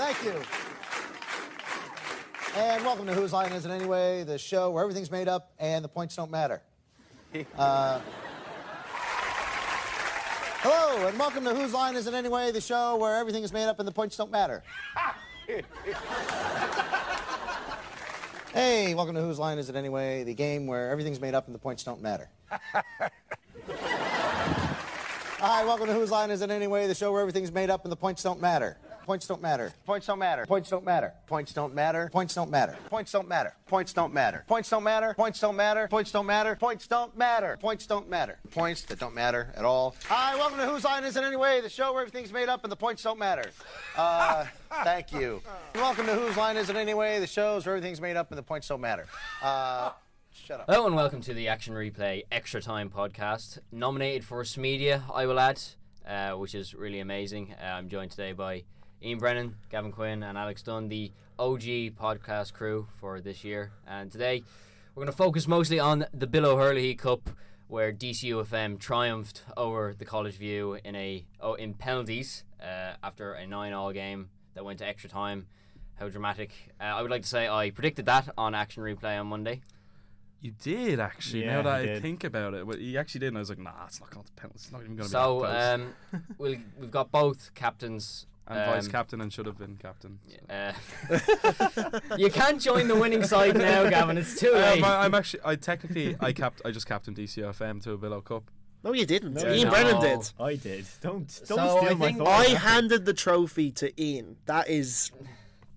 Thank you. And welcome to Whose Line Is It Anyway, the show where everything's made up and the points don't matter. Uh, hello, and welcome to Whose Line Is It Anyway, the show where everything is made up and the points don't matter. hey, welcome to Whose Line Is It Anyway, the game where everything's made up and the points don't matter. Hi, welcome to Whose Line Is It Anyway, the show where everything's made up and the points don't matter. Points don't matter. Points don't matter. Points don't matter. Points don't matter. Points don't matter. Points don't matter. Points don't matter. Points don't matter. Points don't matter. Points don't matter. Points don't matter. Points don't matter. Points that don't matter at all. Hi, welcome to Whose Line Is It Anyway, the show where everything's made up and the points don't matter. Uh, thank you. Welcome to Whose Line Is It Anyway, the shows where everything's made up and the points don't matter. Uh, shut up. Hello and welcome to the Action Replay Extra Time podcast. Nominated for Smedia, I will add, uh, which is really amazing. Uh, I'm joined today by Ian Brennan, Gavin Quinn, and Alex Dunn, the OG podcast crew for this year. And today we're going to focus mostly on the Bill O'Hurley Cup, where DCUFM triumphed over the College View in a oh, in penalties uh, after a nine-all game that went to extra time. How dramatic! Uh, I would like to say I predicted that on Action Replay on Monday. You did actually. Yeah, now that I did. think about it, well, you actually did, and I was like, "Nah, it's not going to penalties. It's not even going to So be that close." um, we'll, we've got both captains. And um, vice captain and should have been captain. so. Uh, you can't join the winning side now, Gavin. It's too late. Um, I, I'm actually, I technically, I capped, I just captained DCFM to a Billow Cup. No, you didn't. No, Ian no. Brennan did. I did. Don't don't So, I steal my think- thunder. I handed the trophy to Ian. That is,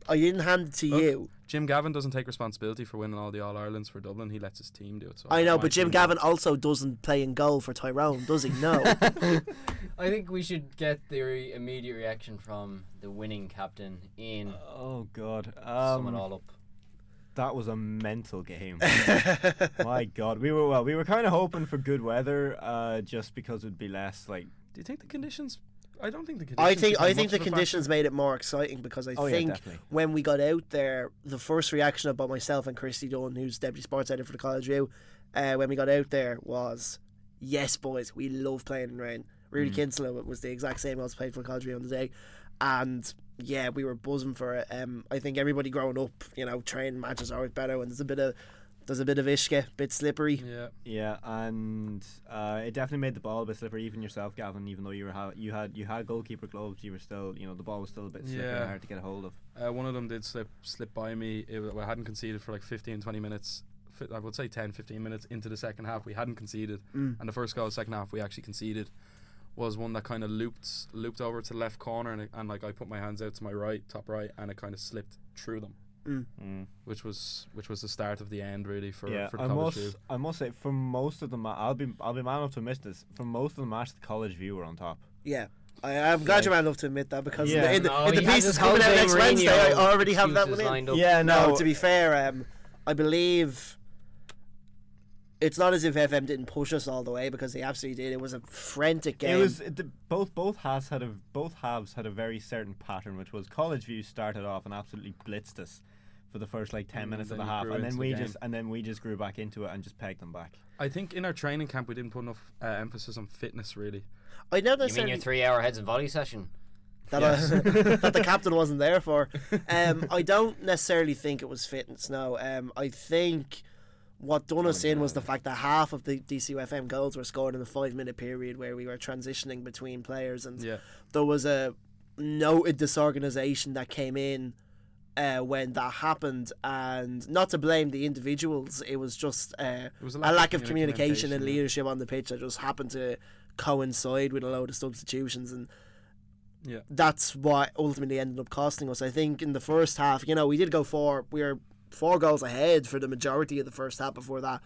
I didn't hand it to Look, you. Jim Gavin doesn't take responsibility for winning all the All Irelands for Dublin. He lets his team do it. So I know, but Jim Gavin did. also doesn't play in goal for Tyrone, does he? No. I think we should get the re- immediate reaction from the winning captain, in. Oh God. sum it Um, all up. that was a mental game. My God, we were well. We were kind of hoping for good weather, uh, just because it'd be less like. Do you think the conditions? I don't think the conditions. I think I think the of a conditions made it more exciting because I Oh, think definitely. when we got out there, the first reaction of both myself and Christy Dunn, who's deputy sports editor for the College View, uh, when we got out there was, yes, boys, we love playing in rain. Rudy Mm. Kinsella was the exact same as played for College View on the day, and yeah, we were buzzing for it. Um, I think everybody growing up, you know, training matches are always better when there's a bit of there's a bit of ishka, bit slippery. Yeah. Yeah, and uh, it definitely made the ball a bit slippery. Even yourself, Gavin, even though you were ha- you had you had goalkeeper gloves, you were still you know the ball was still a bit slippery Yeah. hard to get a hold of. Uh, one of them did slip slip by me. It, wa- I hadn't conceded for like 15, 20 minutes. I would say 10, 15 minutes into the second half. We hadn't conceded, Mm. and the first goal of the second half we actually conceded was one that kind of looped looped over to the left corner, and, it, and like I put my hands out to my right, top right, and it kind of slipped through them, Mm. which was which was the start of the end really for yeah, for the I college must view. I must say for most of the ma- I'll be I'll be man enough to admit this. For most of the match, the college view were on top. Yeah. I, I'm glad Like- you're man enough to admit that because Yeah. in the, No, in the he has pieces coming out Jose next Wednesday, I already have that one in. up. Yeah, No, no. to be fair, um, I believe it's not as if FM didn't push us all the way because they absolutely did. It was a frantic game. It was it, the, both both halves had a both halves had a very certain pattern, which was College View started off and absolutely blitzed us for the first like ten And minutes of then the half, and then we the just and then we just grew back into it and just pegged them back. I think in our training camp we didn't put enough uh, emphasis on fitness really. I know You mean your three-hour heads and volley session? that, Yes. I, that the captain wasn't there for. Um, I don't necessarily think it was fitness. No, um, I think what done us in was the fact that half of the DCUFM goals were scored in a five-minute period where we were transitioning between players, and Yeah. there was a noted disorganization that came in uh, when that happened, and not to blame the individuals, it was just uh, was a a lack, lack of of communication and communication, yeah. leadership on the pitch that just happened to coincide with a load of substitutions, and Yeah. that's what ultimately ended up costing us. I think in the first half, you know, we did go four, we were four goals ahead for the majority of the first half before that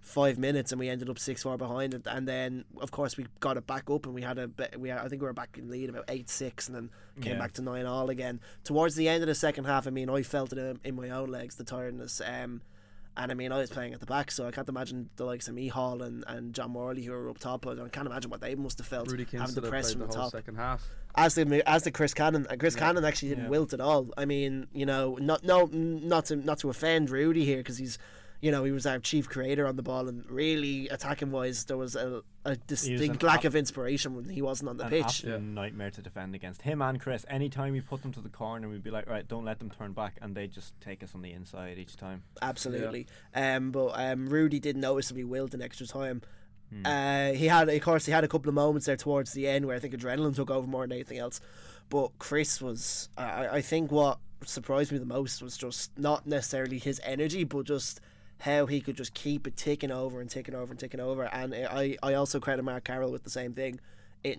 five minutes, and we ended up six four behind it. And then, of course, we got it back up, and we had a bit, we I think we were back in lead about eight six, and then came Yeah. back to nine all again. Towards the end of the second half, I mean, I felt it in, in my own legs, the tiredness. Um, and I mean, I was playing at the back, so I can't imagine the likes of me Hall and, and John Morley who were up top. I can't imagine what they must have felt Rudy having Kinsella press from the the top second half. as did as did Chris Cannon. And Chris Cannon actually didn't Yeah. wilt at all. I mean, you know, not no not to not to offend Rudy here because he's you know, he was our chief creator on the ball, and really attacking wise, there was a, a distinct an lack ab- of inspiration when he wasn't on the An pitch. absolute nightmare to defend against him and Chris. Anytime we put them to the corner, we'd be like, right, don't let them turn back, and they just take us on the inside each time. Absolutely. Um, but um, Rudy did noticeably wilt in extra time. Hmm. Uh, he had, of course, he had a couple of moments there towards the end where I think adrenaline took over more than anything else. But Chris was, I, I think, what surprised me the most was just not necessarily his energy, but just how he could just keep it ticking over and ticking over and ticking over. And I, I also credit Mark Carroll with the same thing. It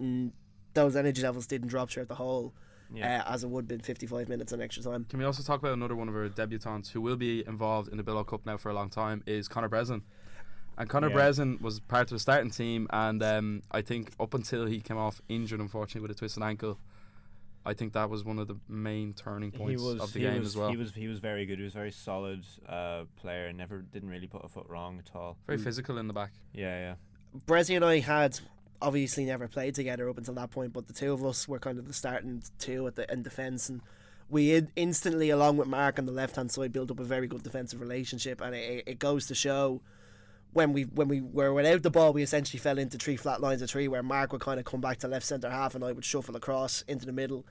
those energy levels didn't drop throughout the whole. Yeah. Uh, as it would have been 55 minutes on extra time. Can we also talk about another one of our debutants who will be involved in the Billow Cup now for a long time is Connor Breslin. And Connor Yeah. Breslin was part of the starting team, and um, I think up until he came off injured, unfortunately, with a twisted ankle, I think that was one of the main turning points was of the game was, as well. He was he was very good. He was a very solid uh, player. Never didn't really put a foot wrong at all. Very physical in the back. Yeah, yeah. Brezzy and I had obviously never played together up until that point, but the two of us were kind of the starting two at the in defence, and we had instantly, along with Mark on the left hand side, built up a very good defensive relationship, and it, it goes to show. When we when we were without the ball, we essentially fell into three flat lines of three, where Mark would kind of come back to left centre half, and I would shuffle across into the middle,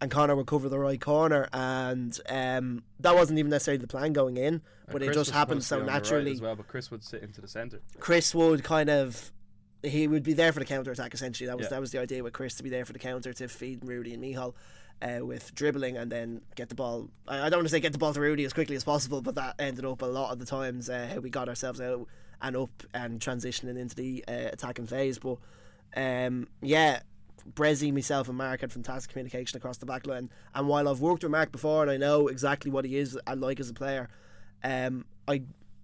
and Connor would cover the right corner, and um, that wasn't even necessarily the plan going in, but it just happened so be on the right naturally. as well. But Chris would sit into the centre. Chris would kind of he would be there for the counter attack essentially. That was Yeah. that was the idea with Chris to be there for the counter to feed Rudy and Mihal uh, with dribbling and then get the ball. I, I don't want to say get the ball to Rudy as quickly as possible, but that ended up a lot of the times uh, how we got ourselves out and up and transitioning into the uh, attacking phase. But um, yeah. Brezzy, myself, and Mark had fantastic communication across the back line. And while I've worked with Mark before and I know exactly what he is and like as a player, um, I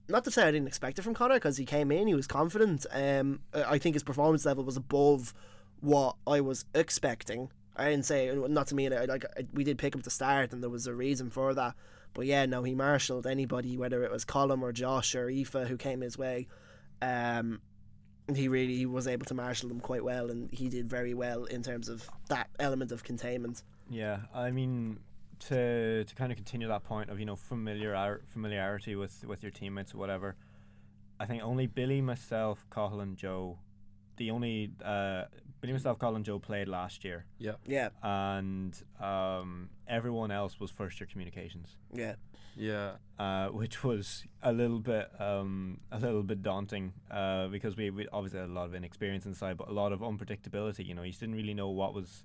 not to say I didn't expect it from Connor because he came in, he was confident. Um, I think his performance level was above what I was expecting. I didn't say not to mean it. Like we did pick him to start, and there was a reason for that. But yeah, no, he marshalled anybody, whether it was Colin or Josh or Aoife who came his way. Um, he really he was able to marshal them quite well, and he did very well in terms of that element of containment. Yeah, I mean, to to kind of continue that point of you know familiar familiarity with with your teammates or whatever. I think only Billy, myself, Cahill, and Joe, the only uh, Billy, myself, Colin Joe played last year, Yeah. Yeah, and um, everyone else was first year communications. yeah, Yeah. uh, which was a little bit um, a little bit daunting uh, because we, we obviously had a lot of inexperience inside, but a lot of unpredictability. You know, you just didn't really know what was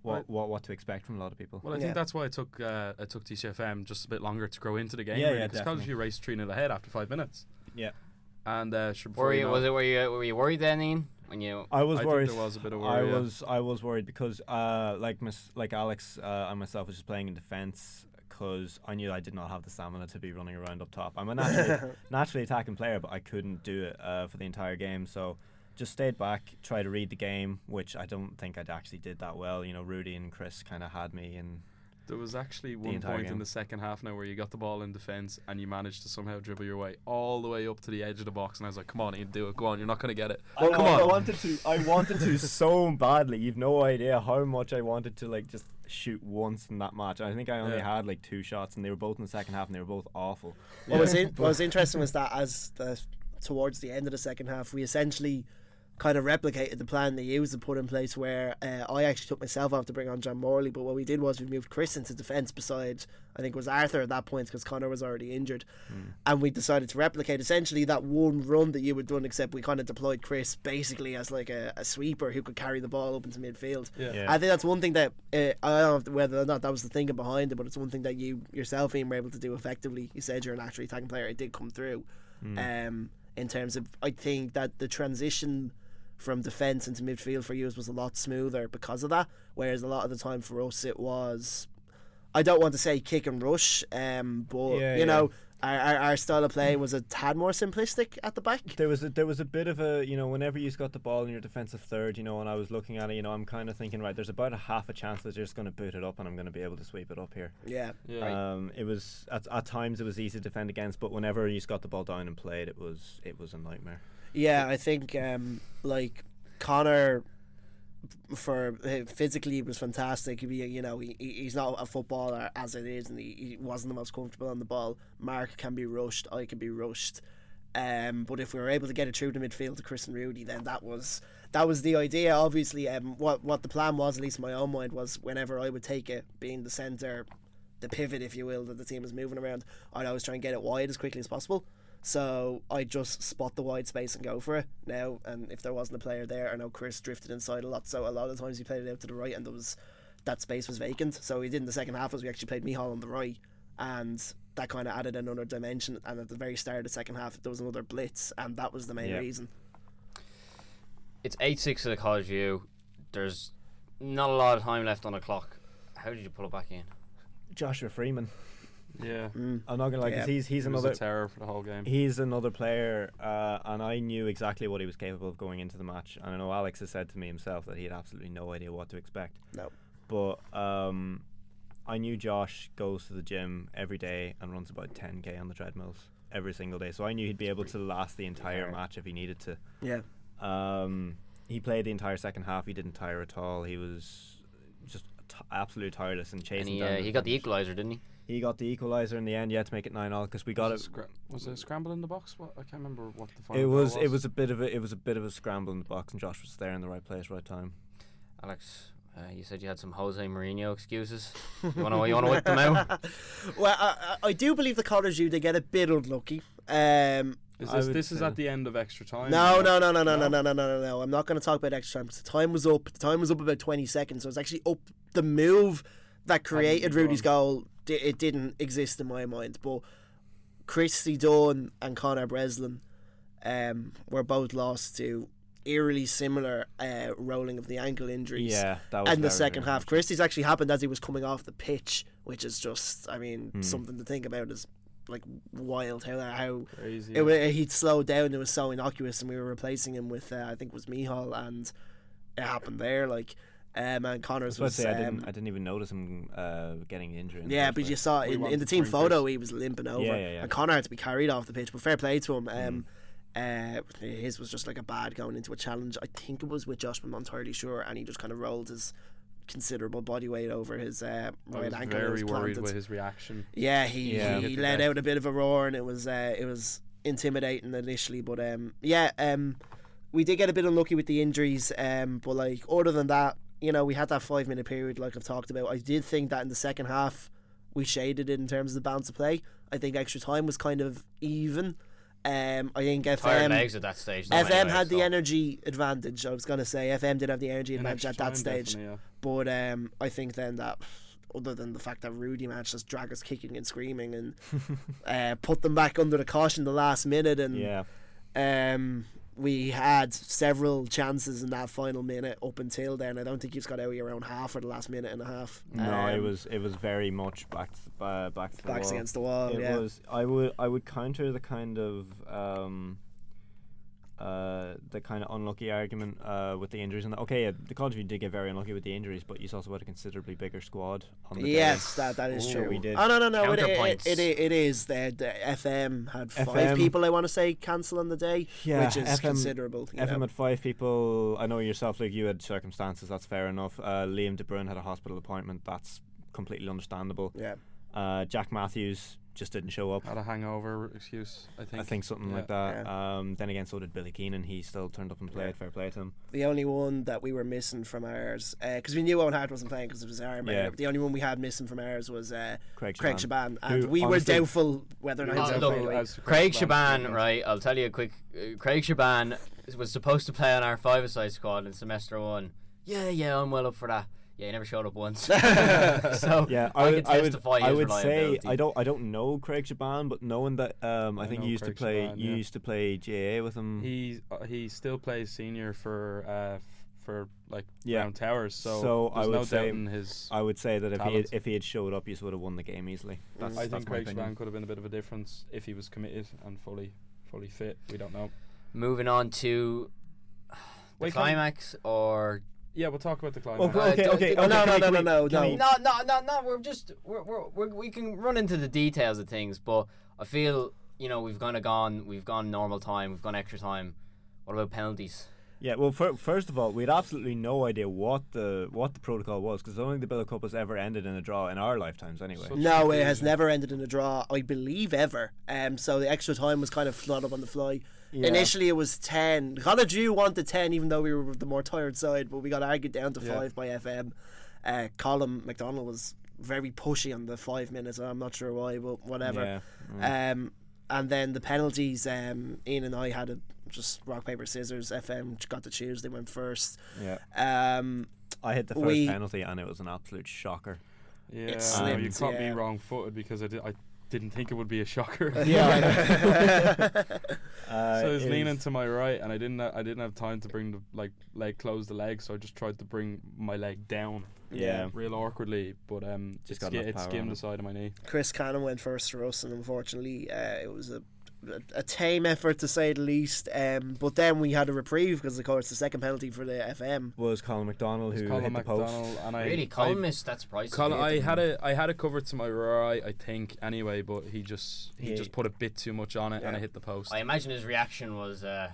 what Right. what, what to expect from a lot of people. Well, I Yeah. think that's why it took uh, it took TCFM just a bit longer to grow into the game. Yeah, really, yeah, because definitely. you raced three 0 ahead after five minutes. yeah, And uh, sure, before Were you you, know was it were you were you worried then, Ian? When you I was I think worried. there was a bit of I yeah. was I was worried because uh, like mis- like Alex uh, and myself was just playing in defense because I knew I did not have the stamina to be running around up top. I'm a naturally naturally attacking player, but I couldn't do it uh, for the entire game. So just stayed back, tried to read the game, which I don't think I actually did that well. You know, Rudy and Chris kind of had me, and There was actually one entire point in the second half now where you got the ball in defence and you managed to somehow dribble your way all the way up to the edge of the box, and I was like, "Come on, Ian, do it. Go on, you're not going to get it. I, Come I on." wanted to. I wanted to so badly. You've no idea how much I wanted to like just shoot once in that match. I think I only Yeah. had like two shots, and they were both in the second half, and they were both awful. What was in, what was interesting was that as the towards the end of the second half, we essentially kind of replicated the plan they used and put in place. Where uh, I actually took myself off to bring on John Morley, but what we did was we moved Chris into defence beside I think it was Arthur at that point because Connor was already injured, and we decided to replicate essentially that one run that you had done, except we kind of deployed Chris basically as like a, a sweeper who could carry the ball up into midfield. Yeah. Yeah. I think that's one thing that uh, I don't know whether or not that was the thinking behind it, but it's one thing that you yourself Ian, were able to do effectively. You said you're an actually attacking player. It did come through. Um, in terms of, I think that the transition from defense into midfield for you was a lot smoother because of that. Whereas a lot of the time for us, it was. I don't want to say kick and rush, um, but Yeah, you yeah. know, our, our, our style of play was a tad more simplistic at the back. There was a, there was a bit of a you know whenever you got the ball in your defensive third, you know, and I was looking at it, you know, I'm kind of thinking right, there's about a half a chance that you're just going to boot it up, and I'm going to be able to sweep it up here. Yeah, Yeah. Um, it was at, at times it was easy to defend against, but whenever you got the ball down and played, it was it was a nightmare. Yeah, I think um, like Connor for uh, physically was fantastic. He, you know, he- he's not a footballer as it is, and he, he wasn't the most comfortable on the ball. Mark can be rushed. I can be rushed. Um, but if we were able to get it through the midfield to Chris and Rudy, then that was that was the idea. Obviously, um, what what the plan was, at least in my own mind, was whenever I would take it, being the centre, the pivot, if you will, that the team is moving around, I'd always try and get it wide as quickly as possible. So I just spot the wide space and go for it now. And if there wasn't a player there, I know Chris drifted inside a lot. So a lot of times he played it out to the right, and there was that space was vacant. So we did in the second half was we actually played Mihal on the right, and that kind of added another dimension. And at the very start of the second half, there was another blitz, and that was the main Yeah. reason. It's eight six of the College View. There's not a lot of time left on the clock. How did you pull it back in? Joshua Freeman. Yeah, Mm. I'm not gonna lie, 'cause Yeah. he's he's he was another a terror for the whole game. He's another player, uh, and I knew exactly what he was capable of going into the match. And I know Alex has said to me himself that he had absolutely no idea what to expect. No. But um, I knew Josh goes to the gym every day and runs about 10k on the treadmills every single day. So I knew he'd be able to last the entire hard. match if he needed to. Yeah. Um, he played the entire second half. He didn't tire at all. He was just t- absolutely tireless and And chasing. he, down uh, he got the equalizer, didn't he? He got the equalizer in the end. Yeah, to make it nine all because we got was it. it. Scra- was it a scramble in the box? What I can't remember what the final It goal was it was a bit of a it was a bit of a scramble in the box, and Josh was there in the right place, right time. Alex, uh, you said you had some Jose Mourinho excuses. You want to you want to whip them out? Well, I, I I do believe the College View they get a bit unlucky. Um, Is this this is at the end of extra time? no, no, no, no, no, no, no, no, no, no, no. I'm not going to talk about extra time because the time was up. The time was up about 20 seconds, so it's actually up. The move that created Rudy's goal, it didn't exist in my mind. But Christy Dunn and Connor Breslin um, were both lost to eerily similar uh, rolling of the ankle injuries. Yeah, that was and the second half. Christie's actually happened as he was coming off the pitch, which is just, I mean, Hmm. something to think about. Is like wild how how Crazy. it, he'd slowed down. It was so innocuous, and we were replacing him with uh, I think it was Mihal, and it happened there. Like, um, and I was Connors was. say I um, didn't I didn't even notice him uh, getting injured. in yeah, first but you saw in, in the team sprinters. photo he was limping over, Yeah, yeah, yeah. and Connor had to be carried off the pitch. But fair play to him. Mm. Um, uh, his was just like a bad going into a challenge. I think it was with Josh, but I'm entirely sure, and he just kind of rolled his considerable body weight over his uh, I right was ankle. very was worried with his reaction. Yeah, he Yeah. he, Hit the let out a bit of a roar, and it was uh, it was intimidating initially, but um, yeah, um, we did get a bit unlucky with the injuries, um, but like other than that, you know, we had that five minute period, like I've talked about. I did think that in the second half, we shaded it in terms of the balance of play. I think extra time was kind of even. Um, I think Tired FM legs at that stage. though, FM anyway, had the energy advantage. I was gonna say FM did have the energy advantage at that stage. yeah. But um, I think then that, other than the fact that Rudy managed to drag us kicking and screaming and uh, put them back under the caution the last minute, and yeah. um, we had several chances in that final minute up until then. I don't think he's got out around half or the last minute and a half. No, it Um, was it was very much back to, uh, back to the backs wall. against the wall. it yeah, was I would I would counter the kind of um uh the kind of unlucky argument uh with the injuries and okay yeah, the college did get very unlucky with the injuries but you also had a considerably bigger squad on the day. Yes, that that is Ooh, true. we did. Oh no no no! It, it, it, it, is. The, the FM had five FM people. I want to say cancel on the day, Yeah, which is FM considerable. you FM know. had five people. I know yourself, like you had circumstances. That's fair enough. Uh, Liam De Bruyne had a hospital appointment. That's completely understandable. yeah. Uh, Jack Matthews just didn't show up. Had a hangover excuse, I think. I think something Yeah. like that. Um, then again, so did Billy Keenan. He still turned up and played. Yeah. Fair play to him. The only one that we were missing from ours, because we knew Owen Hart wasn't playing because of his arm. Yeah. uh, The only one we had missing from ours was uh, Craig Craig Shaban. Shaban, and Who, we honestly- were doubtful whether or not he was Oh, look, to Craig Shaban, Shaban, right? I'll tell you a quick. Uh, Craig Shaban was supposed to play on our five-a-side squad in semester one. Yeah, yeah, I'm well up for that. Yeah, he never showed up once. so Yeah, I, I, can would, I would, I would say. I don't, I don't know Craig Shaban, but knowing that, um, I, I think know you used to play, Shaban, you yeah. used to play GAA with him. He uh, he still plays senior for uh for like Yeah. round towers. So, So I would no say- his. I would say that if he had, if he had showed up, you would have won the game easily. That's, I that's think my Craig opinion. Shaban could have been a bit of a difference if he was committed and fully fully fit. We don't know. Moving on to the Wait, climax, or Yeah, we'll talk about the Well, climax. Uh, okay, don't- okay, Oh, no, okay, no, no, we- no, can no, no, no, no, no. We're just we're, we're, we're we can run into the details of things, but I feel you know we've kind of gone we've gone normal time, we've gone extra time. What about penalties? Yeah, well, fir- first of all, we had absolutely no idea what the what the protocol was because I don't think the Billow Cup has ever ended in a draw in our lifetimes, anyway. So- No, it has never ended in a draw, I believe, ever. Um, so the extra time was kind of flooded up on the fly. Yeah. Initially, it was 10. College View wanted 10, even though we were the more tired side, but we got argued down to Yeah. 5 by FM. Uh, Colin McDonald was very pushy on the five minutes. I'm not sure why, but whatever. Yeah. Um, and then the penalties, um, Ian and I had a just rock, paper, scissors. FM got to choose, they went first. yeah. Um, I hit the first we- penalty and it was an absolute shocker. Yeah, I slipped, know, you caught yeah. me wrong-footed because I, did, I didn't think it would be a shocker. Uh, so I was it leaning to my right, and I didn't. ha- I didn't have time to bring the like leg close the leg, so I just tried to bring my leg down, Yeah. real awkwardly. But um, Just it, got ski- it skimmed the side of my knee. Chris Cannon went first for us, and unfortunately, uh, it was a, a a tame effort to say the least. Um, but then we had a reprieve because, of course, the second penalty for the FM. was Colin McDonald who Colin hit the post. McDonald, and I really, I, Colin missed. That's priceless. Colin, I had a I had it covered to my right, I think, anyway, but he just he He- just put a bit too much on it, and I hit the post. I imagine his reaction was. Uh,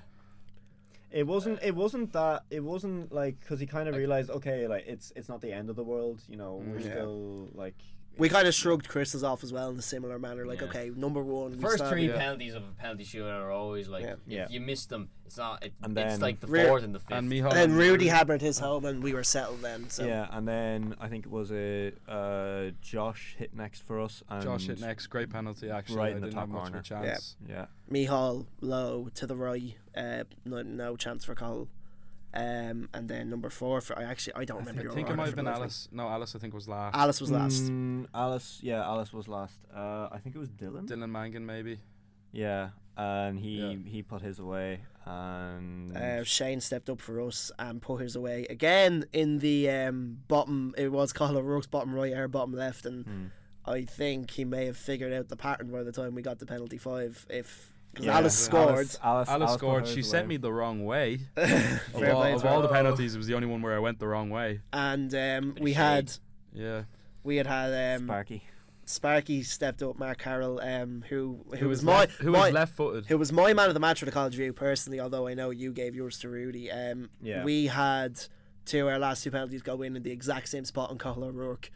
It wasn't. It wasn't that. It wasn't like because he kind of realized, okay, like it's it's not the end of the world. You know, we're Yeah. still like. We kind of shrugged Chris's off as well in a similar manner. Like, Yeah. okay, number one, we first three Yeah. penalties of a penalty shootout are always like Yeah. if Yeah. you miss them, it's not. It, And it's like the Re- fourth and the fifth. and Mihal And then Rudy hammered his home, and we were settled then. So Yeah, and then I think it was a uh, Josh hit next for us. And Josh hit next, great penalty actually. Right I in the didn't top have much of a corner. chance. Yeah, Mihal low to the right, uh, no, no chance for Cole. Um, and then number four for I actually I don't I remember. think, I your think it might have been the last Alice. No, Alice I think was last. Alice was last. Mm, Alice, yeah, Alice was last. Uh, I think it was Dylan. Dylan Mangan maybe. Yeah, and he Yeah. he put his away, and Uh, Shane stepped up for us and put his away again in the um, bottom. It was Colin O'Rourke's bottom right, our bottom left, and Hmm. I think he may have figured out the pattern by the time we got the penalty five. If because Yeah, Alice scored, Alice, Alice, Alice scored. She sent me the wrong way. fair of all, of her. all the penalties, it was the only one where I went the wrong way. and um, we shade. had Yeah. we had had um, Sparky. Sparky stepped up, Mark Carroll, um, who who, Who was, was my left, who my, was left-footed? who was my man of the match for the college review personally. Although I know you gave yours to Rudy. Um, Yeah. we had two our last two penalties go in in the exact same spot on Cahill O'Rourke.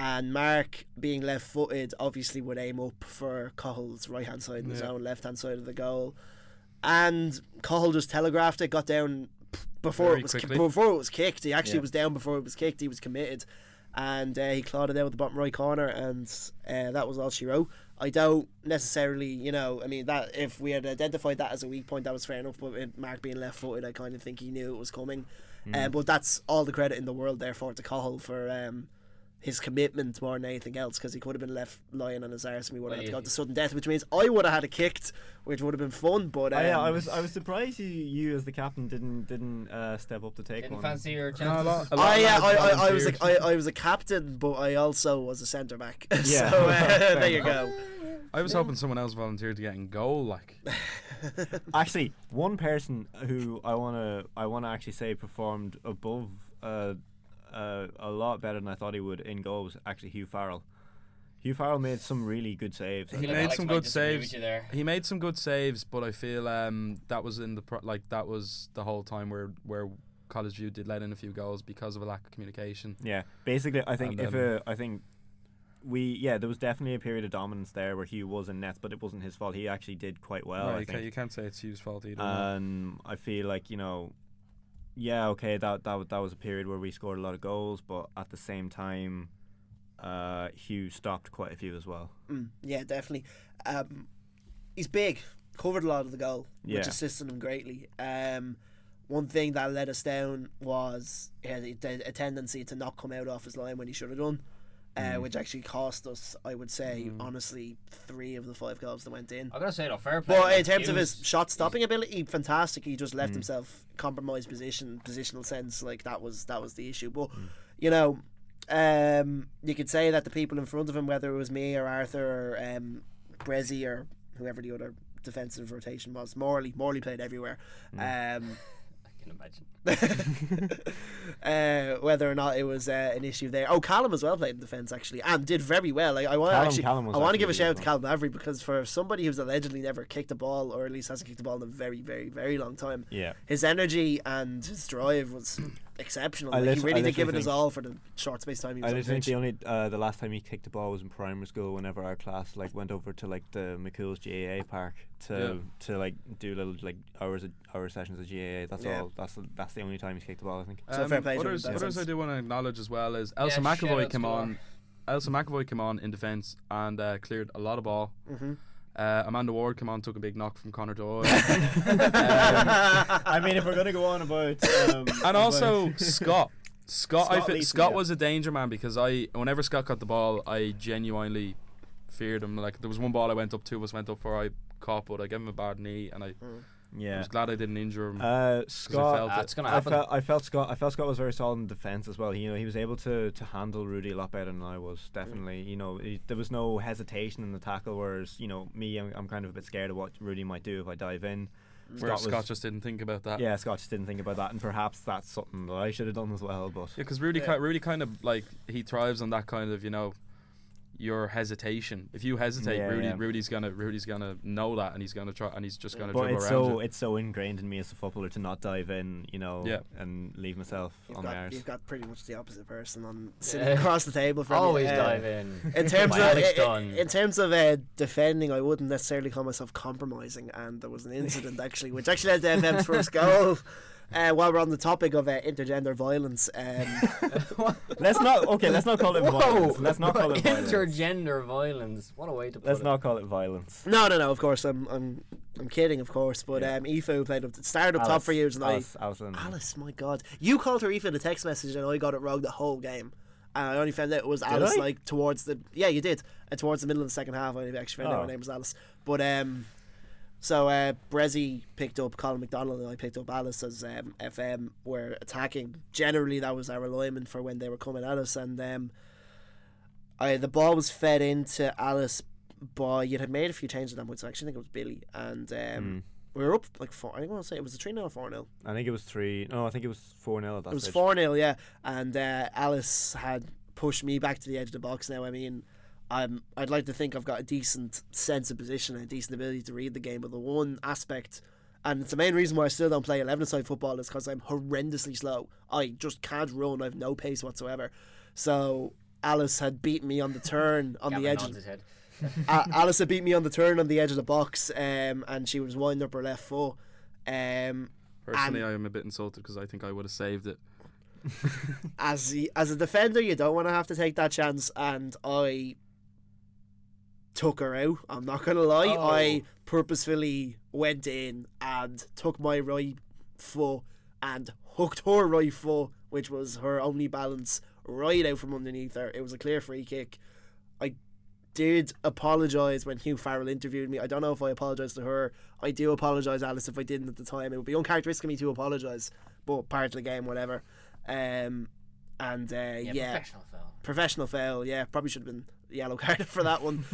And Mark, being left footed, obviously would aim up for Cahill's right hand side in his Yeah. own left hand side of the goal. And Cahill just telegraphed it, got down before Very it was ki- before it was kicked. He actually Yeah. was down before it was kicked. He was committed, and uh, he clawed it out with the bottom right corner, and uh, that was all she wrote. I don't necessarily, you know, I mean that if we had identified that as a weak point, that was fair enough. But with Mark being left footed, I kind of think he knew it was coming. Uh, but that's all the credit in the world, therefore, to Cahill for um, his commitment more than anything else, because he could have been left lying on his arse and we would have Well, had to go to sudden death, which means I would have had a kicked, which would have been fun. But um, Oh, yeah, I was I was surprised you, you as the captain didn't didn't uh, step up to take Didn't one. fancy your No, a chances. lot- a lot I, yeah, I, I, I was volunteered. a, I, I was a captain, but I also was a centre back. Yeah. so uh, there you go. I was hoping someone else volunteered to get in goal. Like, Actually, one person who I wanna I wanna actually say performed above uh, uh, a lot better than I thought he would in goal was actually Hugh Farrell. Hugh Farrell made some really good saves. He made Alex some good saves. he made some good saves, but I feel um that was in the pro- like that was the whole time where where College View did let in a few goals because of a lack of communication. Yeah, basically, I think And, if um, uh, I think we yeah there was definitely a period of dominance there where Hugh was in nets, but it wasn't his fault. He actually did quite well. No, I you, can't, you can't say it's Hugh's fault either. no. Um, I feel like you know, yeah, okay, that that that was a period where we scored a lot of goals, but at the same time, uh, Hugh stopped quite a few as well. Mm, yeah, definitely. Um, he's big, covered a lot of the goal, which Yeah. assisted him greatly. Um, one thing that let us down was he had a, a tendency to not come out off his line when he should have done. Uh, Mm. which actually cost us, I would say, honestly, three of the five goals that went in. I gotta say though, fair play. But like, in terms of his shot stopping ability, fantastic. He just Mm. left himself compromised position, positional sense. Like that was that was the issue. But Mm. you know, um, you could say that the people in front of him, whether it was me or Arthur or um, Brezzy or whoever the other defensive rotation was, Morley, Morley played everywhere. Mm. Um, can imagine. uh, whether or not it was uh, an issue there. Oh, Callum as well played in defence actually, and did very well. Like I want to Callum- actually, Callum was I want to give a shout out to Callum Avery because for somebody who's allegedly never kicked a ball, or at least hasn't kicked a ball in a very, very, very long time, Yeah. his energy and his drive was exceptional. I Like, he really I did give it literally his all for the short space time he was I on just the think the only uh, the last time he kicked the ball was in primary school. Whenever our class like went over to like the McCool's GAA park to Yeah. to like do little like hours of, hour sessions of GAA. That's Yeah. all. That's the, that's the only time he's kicked the ball. I think. So fair play to others, others I do want to acknowledge as well is Elsa Yeah, McAvoy shout-outs came on. Elsa McAvoy came on in defence and uh, cleared a lot of ball. Mhm. Uh, Amanda Ward came on, took a big knock from Connor Doyle. I mean, if we're gonna go on about um, and also Scott. Scott, Scott fe- Leeson, Scott was a danger man because I, whenever Scott got the ball, I genuinely feared him. Like there was one ball I went up, two of us went up for, I caught, but I gave him a bad knee, and I, I yeah. I was glad I didn't injure him. Uh, Scott, felt That's gonna I happen. felt I felt Scott I felt Scott was very solid in defence as well. He, you know, he was able to, to handle Rudy a lot better than I was. Definitely, you know, he, there was no hesitation in the tackle. Whereas, you know, me, I'm, I'm kind of a bit scared of what Rudy might do if I dive in. Whereas Scott Scott just didn't think about that. Yeah, Scott just didn't think about that, and perhaps that's something that I should have done as well. But Yeah, because Rudy, Yeah. ki- Rudy kind of like he thrives on that kind of you know, your hesitation. If you hesitate, Yeah, Rudy, yeah. Rudy's gonna, Rudy's gonna know that, and he's gonna try, and he's just gonna but dribble it's around so you. it's so ingrained in me as a footballer to not dive in, you know, Yeah. and leave myself You've on the got, arse. you've got pretty much the opposite person on sitting Yeah. across the table from you. Always Uh, dive in. In terms of Alex i- i- Dunn. in terms of uh, defending, I wouldn't necessarily call myself compromising, and there was an incident actually, which actually led to FM's first goal. Uh, while we're on the topic of uh, intergender violence, um, let's not okay. Let's not call it violence. Let's not call it violence. Intergender violence. What a way to put it. Let's it. not call it violence. no, no, no. Of course, I'm, I'm, I'm kidding, of course. But Yeah. um, Aoife played up, started up top Alice- for years, and Alice, Alice I, Alice, my God, you called her Aoife in a text message, and I got it wrong the whole game. And I only found out it was Alice, I? like towards the yeah, you did, and towards the middle of the second half, I actually found out Oh. her name was Alice. But um, so uh, Brezzy picked up Colin McDonald, and I picked up Alice as um, FM. Were attacking. Generally, that was our alignment for when they were coming at us, and um, I the ball was fed into Alice by you had made a few changes at that point. So I actually think it was Billy, and um, Mm. we were up like four. I think I want to say it was a three 0 or four 0 I think it was three. No, I think it was four 0 at that It was four 0 yeah. And uh, Alice had pushed me back to the edge of the box. Now, I mean, I'm I'd like to think I've got a decent sense of position and a decent ability to read the game, but the one aspect. And it's the main reason why I still don't play 11 side football is because I'm horrendously slow. I just can't run. I have no pace whatsoever. So Alice had beaten me on the turn on the edge. nods his head. A- Alice had beat me on the turn on the edge of the box, um, and she was winding up her left foot. Um, Personally, I am a bit insulted because I think I would have saved it. as as a defender, you don't want to have to take that chance, and I took her out. I'm not gonna lie. Oh. I purposefully went in and took my right foot and hooked her right foot, which was her only balance, right out from underneath her. It was a clear free kick. I did apologise when Hugh Farrell interviewed me. I don't know if I apologised to her. I do apologise, Alice, if I didn't at the time. It would be uncharacteristic of me to apologise, but part of the game, whatever. Um, and uh, Yeah, yeah, professional foul. professional foul. Yeah, probably should have been yellow card for that one.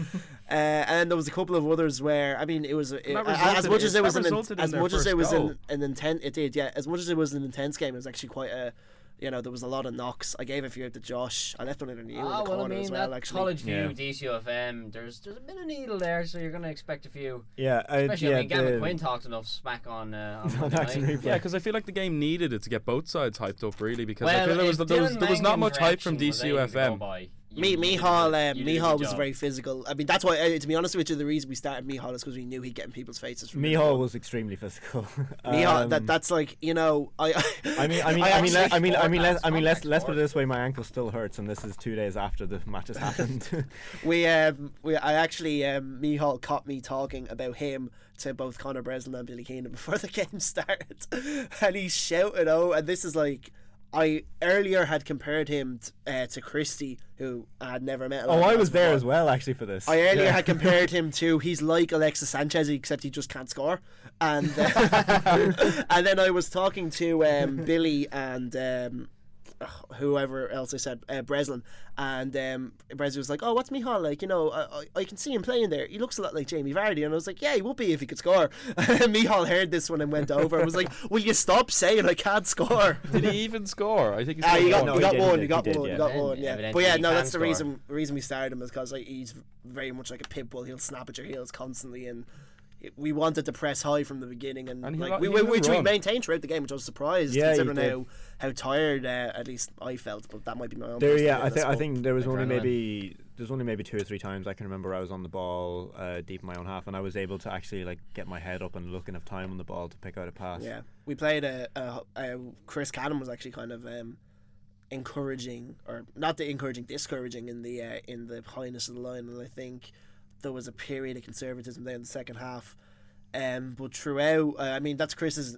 uh, and then there was a couple of others where I mean, it was it, uh, as much as it- it was an in as much as it was goal. an, an intent. It did, yeah. As much as it was an intense game, it was actually quite a. You know, there was a lot of knocks. I gave a few out to Josh. I left one in you in Ah, the well, I corner mean, as well. Actually, College View, Yeah. DCFM, there's there's a bit of needle there, so you're going to expect a few. Yeah, I, Especially, yeah, I mean, Gavin the- Quinn talked enough smack on. Uh, on On Action night. Replay. Yeah, because I feel like the game needed it to get both sides hyped up, really. Because I feel there was there was, there was not much hype from reaction was aiming to go DCUFM. By, you- Me, you did a Mihal, um, you did a Mihal was job. very physical. I mean, that's why, uh, to be honest with you, the reason we started Mihal is because we knew he'd get in people's faces. From Mihal was extremely physical. Mihal, that Um, that's like you know, I. I mean, I mean, I, mean, let, I mean, I mean, let, Contact I mean, let's let's put it this way: my ankle still hurts, and this is two days after the match has happened. We um we I actually um Mihal caught me talking about him to both Conor Breslin and Billy Keenan before the game started, and he shouted, "Oh!" And this is like. I earlier had compared him t- uh, to Christie, who I had never met. oh, I was there as well, actually, for this. I earlier Yeah. had compared him to he's like Alexis Sanchez except he just can't score, and uh, and then I was talking to um, Billy and um, uh, whoever else I said, uh, Breslin, and um, Breslin was like, "Oh, what's Mihal like? You know, I, I, I can see him playing there. He looks a lot like Jamie Vardy." And I was like, "Yeah, he would be if he could score." Mihal heard this one and went over and was like, "Will you stop saying I can't score?" Did he even score? I think he scored got, one. No, he got did, he one, did, got he did, one, you yeah. got Then one, yeah. But yeah, no, that's the reason reason we started him is because like, he's very much like a pit bull. He'll snap at your heels constantly, and it- we wanted to press high from the beginning, and, And like lo- we, we, will which we maintained throughout the game, which I was surprised Yeah, he considering did. how how tired uh, at least I felt. But that might be my own. There, yeah, I illness, think I think there was only maybe there's only maybe two or three times I can remember I was on the ball uh, deep in my own half, and I was able to actually like get my head up and look enough time on the ball to pick out a pass. Yeah, we played a, a, a Chris Cannon was actually kind of um, encouraging, or not the encouraging, discouraging in the uh, in the highness of the line, and I think there was a period of conservatism there in the second half. Um, but throughout, uh, I mean, that's Chris's.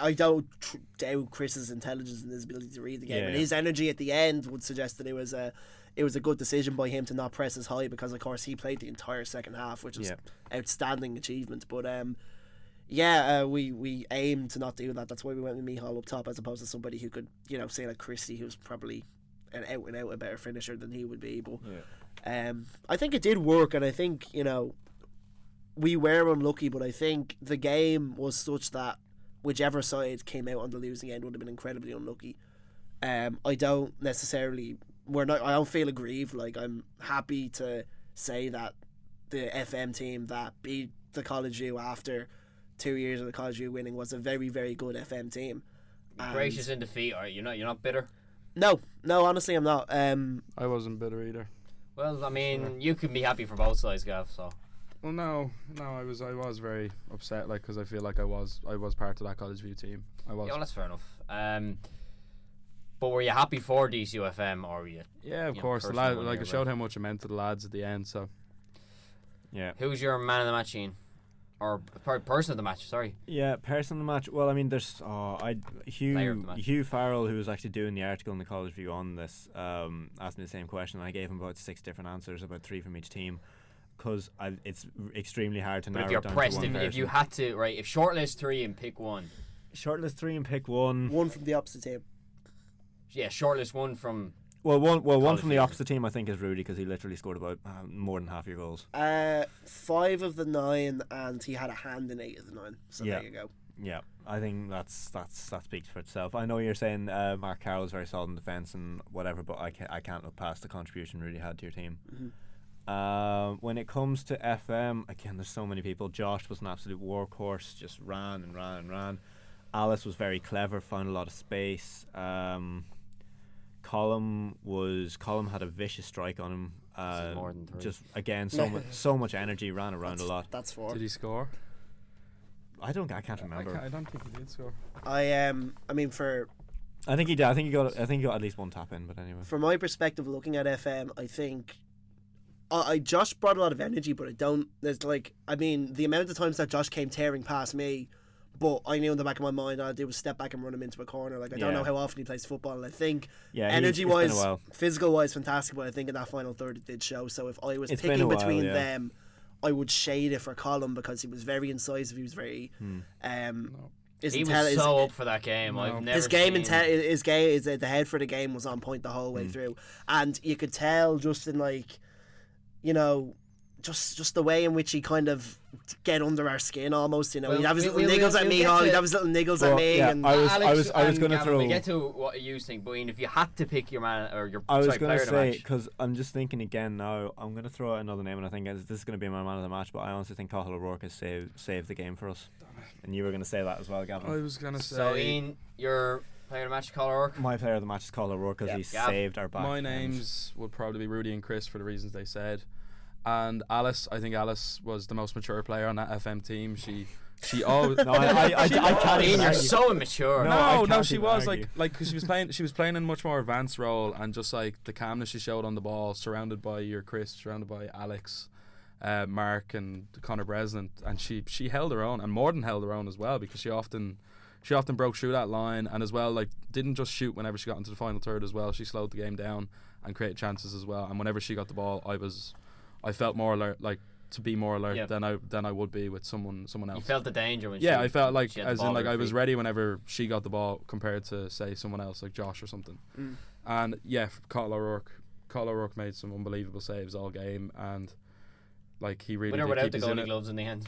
I don't tr- doubt Chris's intelligence and his ability to read the game, Yeah, and his energy at the end would suggest that it was a, it was a good decision by him to not press as high because, of course, he played the entire second half, which is Yeah. outstanding achievement. But um, yeah, uh, we we aim to not do that. That's why we went with Mihal up top as opposed to somebody who could, you know, say like Christie, who's probably an out and out a better finisher than he would be. But um, I think it did work, and I think you know we were unlucky, but I think the game was such that whichever side came out on the losing end would have been incredibly unlucky. Um, I don't necessarily. We're not. I don't feel aggrieved. Like I'm happy to say that the FM team that beat the College View after two years of the College View winning was a very very good FM team. And- Gracious in defeat, are you? You're not, you're not bitter. No, no, honestly, I'm not. Um, I wasn't bitter either. Well, I mean, you can be happy for both sides, Gav. So Well, no, no, I was I was very upset, like, because I feel like I was I was part of that College View team. I was. yeah, well, that's fair enough. Um, but were you happy for DCUFM, or were you? yeah, of you know, course. The lad, like here, it showed how much it meant to the lads at the end. So yeah. Who's your man of the match, Ian? Or per- person of the match? Sorry. Yeah, person of the match. Well, I mean, there's oh, I Hugh. Hugh Farrell, who was actually doing the article in the College View on this, um, asked me the same question. I gave him about six different answers, about three from each team, because it's extremely hard to But narrow if you're down pressed, to if, one if you had to, right? If shortlist three and pick one, shortlist three and pick one. one from the opposite team. yeah, shortlist one from. Well, one well one from the opposite team, I think, is Rudy because he literally scored about uh, more than half your goals. Uh, five of the nine, and he had a hand in eight of the nine. So Yeah. there you go. Yeah, I think that's that's that speaks for itself. I know you're saying uh, Mark Carroll is very solid in defence and whatever, but I can't I can't look past the contribution Rudy had to your team. Um, when it comes to FM, again, there's so many people. Josh was an absolute workhorse, just ran and ran and ran. Alice was very clever, found a lot of space. Um, Colin was Colin had a vicious strike on him. Uh, more than three. just again, so much so much energy, ran around a lot. That's four. did he score? I don't, I can't I, remember. can't, I don't think he did score. I um, I mean, for I think he did. I think he got. I think he got at least one tap in. But anyway. from my perspective, looking at FM, I think I, I Josh brought a lot of energy, but I don't. There's like, I mean, the amount of times that Josh came tearing past me, but I knew in the back of my mind all I did was step back and run him into a corner. Like I don't Yeah. know how often he plays football, and I think Yeah, energy it's been a wise, physical wise, fantastic. But I think in that final third it did show. So if I was It's been a picking while, between yeah. them. I would shade it for Colin because he was very incisive. He was very, Hmm. um, his He was intelli- his- so up for that game. No. I've never his game seen, inte- his game is the head for the game was on point the whole way through, and you could tell just in like, you know, just just the way in which he kind of get under our skin almost. You know, Well, he'd have his little niggles at me, get Hall. He'd have his little niggles at me, yeah, and I was- Alex I was and gonna throw- We get to what you think, but Ian, if you had to pick your man or your I was going to say because I'm just thinking again now. I'm going to throw out another name, and I think this is going to be my man of the match. But I honestly think Cahill O'Rourke has saved saved the game for us. And you were going to say that as well, Gavin. I was gonna say. so Ian, your player of the match, Colin O'Rourke. my player of the match is Cahill O'Rourke because Yeah. he Gav. saved our back. My names would probably be Rudy and Chris for the reasons they said, and Alice. I think Alice was the most mature player on that FM team. She, she always. No, I, I, I, I can't Ian, even you're so immature. No, No, no, she was argue. like, like 'cause she was playing, she was playing in a much more advanced role, and just like the calmness she showed on the ball, surrounded by your Chris, surrounded by Alex, uh, Mark, and Connor Breslin, and she she held her own, and more than held her own as well, because she often, she often broke through that line, and as well like didn't just shoot whenever she got into the final third as well. She slowed the game down and created chances as well, and whenever she got the ball, I was, I felt more alert, like to be more alert Yeah. than I than I would be with someone someone else. You else. felt the danger when yeah, she, I felt like she had the as in like I was ready whenever she got the ball compared to say someone else like Josh or something. Mm. And yeah, Kyle O'Rourke, Kyle O'Rourke made some unbelievable saves all game, and like he really With or did without keep the his in goalie gloves in the end.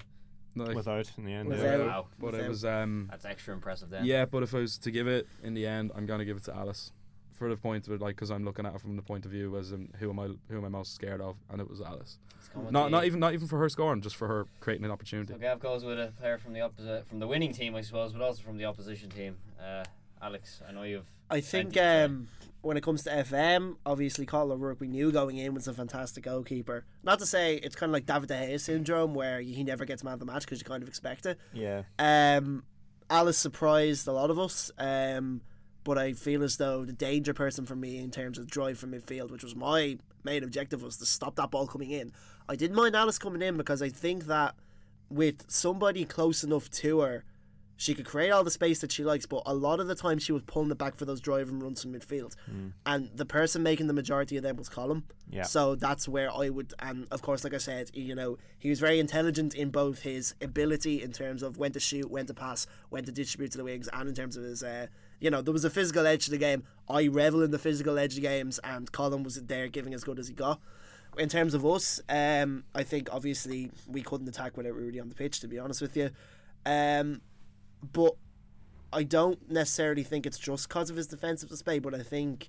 Like, Without in the end. Without. yeah. Wow, but it was um that's extra impressive then. yeah, but if I was to give it in the end, I'm gonna give it to Alice. For the point of it, like, because I'm looking at it from the point of view as in who am I, who am I most scared of, and it was Alice. It's gone with Not, not even, not even for her scoring, just for her creating an opportunity. So Gav goes with a player from the opposite, from the winning team, I suppose, but also from the opposition team. Uh, Alex, I know you've. I think plenty to say. um, when it comes to FM, obviously Colin O'Rourke we knew going in was a fantastic goalkeeper. Not to say it's kind of like David De Gea syndrome where he never gets man of the match because you kind of expect it. Yeah. Um, Alice surprised a lot of us, um, but I feel as though the danger person for me in terms of drive from midfield, which was my main objective, was to stop that ball coming in. I didn't mind Alice coming in because I think that with somebody close enough to her, she could create all the space that she likes, but a lot of the time she was pulling it back for those driving runs from midfield. And the person making the majority of them was Colin. Yeah. So that's where I would, and of course, like I said, you know, he was very intelligent in both his ability in terms of when to shoot, when to pass, when to distribute to the wings, and in terms of his, uh, you know, there was a physical edge to the game. I revel in the physical edge of games, and Colin was there giving as good as he got. In terms of us, um, I think obviously we couldn't attack without Rudy on the pitch, to be honest with you. Um, but I don't necessarily think it's just because of his defensive display, but I think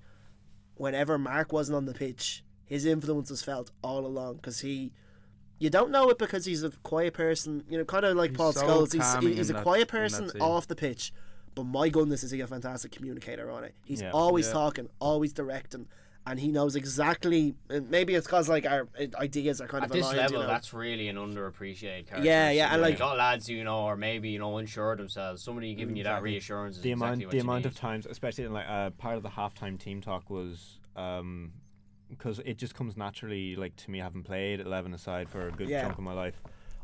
whenever Mark wasn't on the pitch, his influence was felt all along because he. You don't know it because he's a quiet person, you know, kind of like He's Paul so Scholes. He's, he's a that- quiet person off the pitch, but my goodness, is he a fantastic communicator on it? He's Yeah. always Yeah. talking, always directing, and he knows exactly. Maybe it's because like our uh, ideas are kind At of this aligned. level, you know? that's really an underappreciated character. Yeah, yeah, and you like- got lads you know or maybe you know unsure of themselves. Somebody giving you that reassurance is the exactly amount what the you amount need. of times, especially in like uh, part of the halftime team talk was um because it just comes naturally like to me having played eleven aside for a good Yeah. chunk of my life.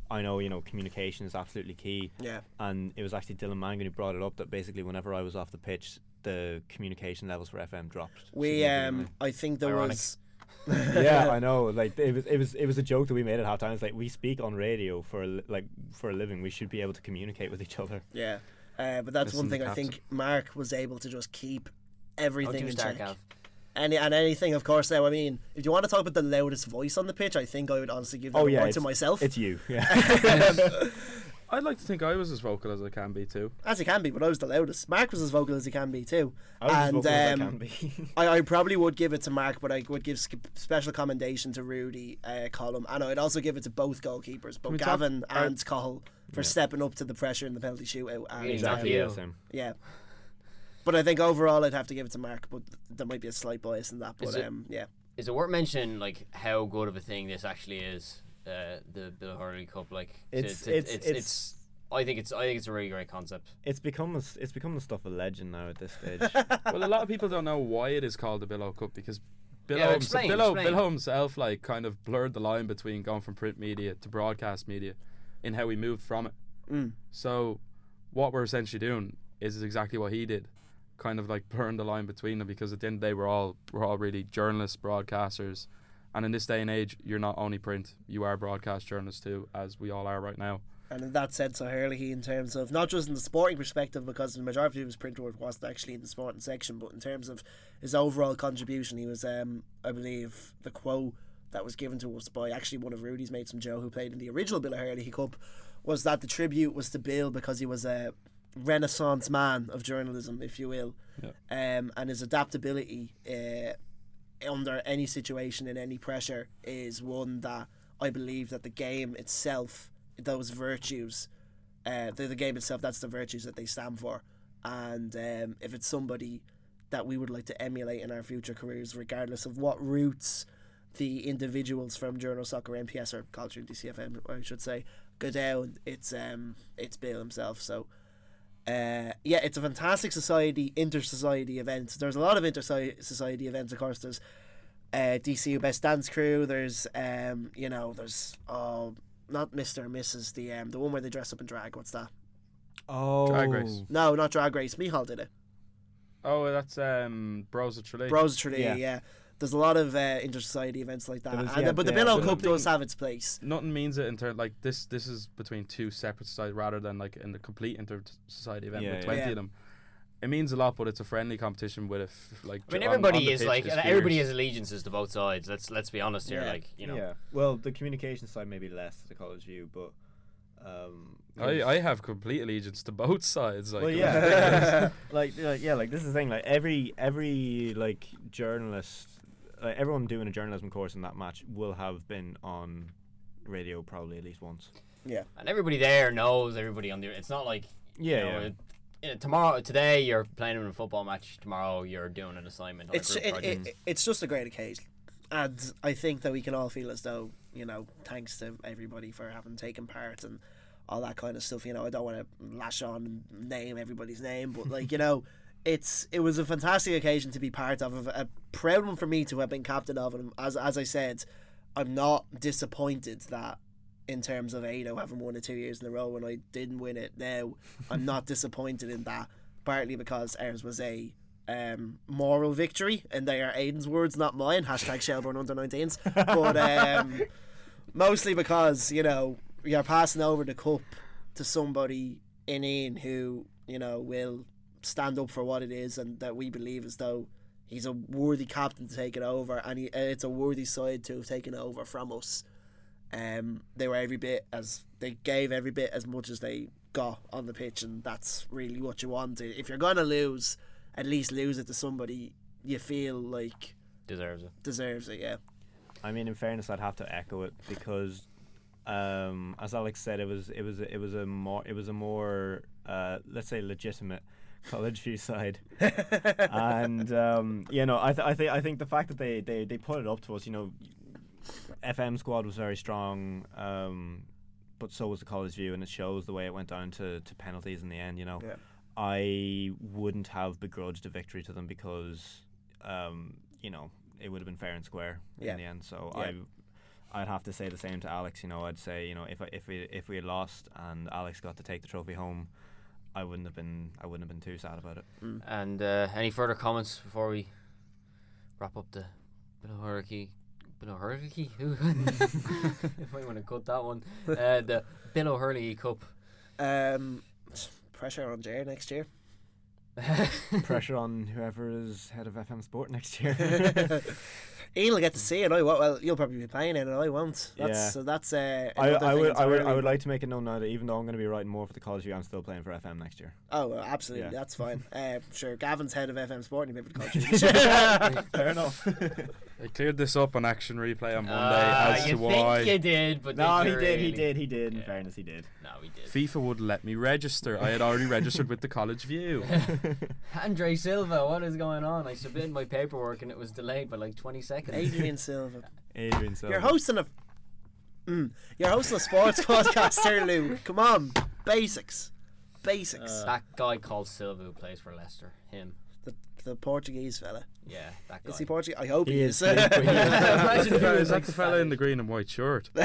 I know you know communication is absolutely key, yeah. and it was actually Dylan Mangan who brought it up that basically whenever I was off the pitch, the communication levels for FM dropped. We um. I think there Ironic. was. yeah, I know. Like it was, it was, it was a joke that we made at halftime. It's like we speak on radio for a li- like for a living. We should be able to communicate with each other. Yeah, uh, but that's one thing I think Mark was able to just keep everything two in check. Gav. Any and anything, of course. Now, I mean, if you want to talk about the loudest voice on the pitch, I think I would honestly give that Oh yeah, award to myself, It's you. Yeah. I'd like to think I was as vocal as I can be too. as he can be. But I was the loudest. Mark was as vocal as he can be too. I was as and vocal as I um, can be. I, I probably would give it to Mark, but I would give sk- special commendation to Rudy, uh, Colum, and I'd also give it to both goalkeepers, both we talk- Gavin are- and Cahill, for stepping up to the pressure in the penalty shootout. And, exactly. Yeah. Yeah. Same. Yeah. But I think overall I'd have to give it to Mark, but there might be a slight bias in that. But it- um, yeah, Is it worth mentioning like how good of a thing this actually is? Uh, the Bill O'Herlihy Cup, like It's- to- it's- it's, it's- I think it's I think it's a really great concept. It's become a, s- it's become the stuff of legend now at this stage. well, a lot of people don't know why it is called the Billow Cup because Bill, Yeah, Holmes, explain, Bill, explain. Bill himself like kind of blurred the line between going from print media to broadcast media in how he moved from it. Mm. So what we're essentially doing is exactly what he did, kind of like blurring the line between them because at the end of the day we're all we're all really journalists, broadcasters, and in this day and age you're not only print, you are broadcast journalists too, as we all are right now. and in that sense, I Hurley in terms of not just in the sporting perspective, because the majority of his print work wasn't actually in the sporting section, but in terms of his overall contribution, he was, um, I believe, the quote that was given to us by actually one of Rudy's mates from Joe, who played in the original Bill O'Herlihy Cup, was that the tribute was to Bill because he was a renaissance man of journalism, if you will, um, and his adaptability uh, under any situation in any pressure is one that I believe that the game itself, those virtues, uh, the, the game itself, that's the virtues that they stand for, and um, if it's somebody that we would like to emulate in our future careers, regardless of what routes the individuals from Journal Soccer MPS or Culture DCFM, I should say, go down, it's um, it's Bill himself. So. Uh, yeah, it's a fantastic society, inter-society event. There's a lot of inter-society events, of course. There's uh, DCU Best Dance Crew. There's um, you know, there's uh, not Mister and Mrs. The um, the one where they dress up in drag. What's that? oh, Drag Race. No, not Drag Race. Mihal did it. Oh, that's um Bros of Tralee. Bros of Tralee, yeah. Yeah. There's a lot of uh, inter-society events like that, and, yeah, but the yeah, Billow but Cup does have its place. Nothing means it in turn like this. This is between two separate societies rather than like in the complete inter society event Yeah, with yeah. twenty Yeah. of them. It means a lot, but it's a friendly competition with a f- like. I mean, on- on everybody is like there's everybody fierce. has allegiances to both sides. Let's let's be honest here. Yeah. Like you know, Yeah. Well, the communication side maybe less to the college view, but um, I, I have complete allegiance to both sides. Like, well, yeah, like, like yeah, like this is the thing. Like every every like journalist, like everyone doing a journalism course in that match will have been on radio probably at least once. Yeah, and everybody there knows everybody on the. It's not like Yeah, you know, yeah. it- uh, tomorrow, today you're playing in a football match. Tomorrow you're doing an assignment. On it's a group it, it, it's just a great occasion, and I think that we can all feel as though you know, thanks to everybody for having taken part and all that kind of stuff. You know, I don't want to lash on and name everybody's name, but like you know. It's it was a fantastic occasion to be part of, a, a proud one for me to have been captain of, and as as I said, I'm not disappointed that in terms of Ado having won it two years in a row when I didn't win it. Now I'm not disappointed in that, partly because ours was a um, moral victory, and they are Aiden's words, not mine. Hashtag Shelbourne under 19s. But um, mostly because you know you're passing over the cup to somebody in Ian who you know will stand up for what it is, and that we believe as though he's a worthy captain to take it over, and he, it's a worthy side to have taken it over from us. Um, they were every bit as they gave every bit as much as they got on the pitch, and that's really what you want. If you're gonna lose, at least lose it to somebody you feel like deserves it. deserves it. Yeah, I mean, in fairness, I'd have to echo it because, um, as Alex said, it was it was it was a more it was a more uh, let's say legitimate college view side, and um, you know, I th- I think I think the fact that they, they they put it up to us, you know, FM squad was very strong. Um, but so was the college view, and it shows the way it went down to, to penalties in the end. You know, Yeah. I wouldn't have begrudged a victory to them because, um, you know, it would have been fair and square Yeah. in the end. So Yeah. I, I'd have to say the same to Alex. You know, I'd say you know if I, if we if we had lost and Alex got to take the trophy home, I wouldn't have been I wouldn't have been too sad about it. And uh, any further comments before we wrap up the Billow Hurricane? Billow Hurricane? if I want to cut that one. Uh, the Bill O'Herlihy Cup. um, pressure on Jer next year. Pressure on whoever is head of FM Sport next year. Ian will get to see it. I won't. Well, you'll probably be playing it, and I won't. That's, Yeah. So that's. Uh, I, I would I would I would like to make it known now that even though I'm going to be writing more for the college view, I'm still playing for FM next year. Oh, well, absolutely. Yeah. That's fine. Uh, sure. Gavin's head of FM Sport, and he maybe the Fair enough. I cleared this up on Action Replay on Monday Ah, as you to think why you did, but no, did he you did, he did, he did. In Yeah. fairness, he did. No, he did. FIFA would let me register. I had already registered with the College View. Andre Silva, what is going on? I submitted my paperwork and it was delayed by like 20 seconds. Adrien Silva. Adrien Silva. You're hosting a. Mm, you're hosting a sports podcast here, Lou. Come on, basics, basics. that guy called Silva who plays for Leicester. Him. The the Portuguese fella. Yeah, that guy. Is he Portuguese? I hope he, He is. is, he is, he is. Imagine if he was that the fella in the green and white shirt?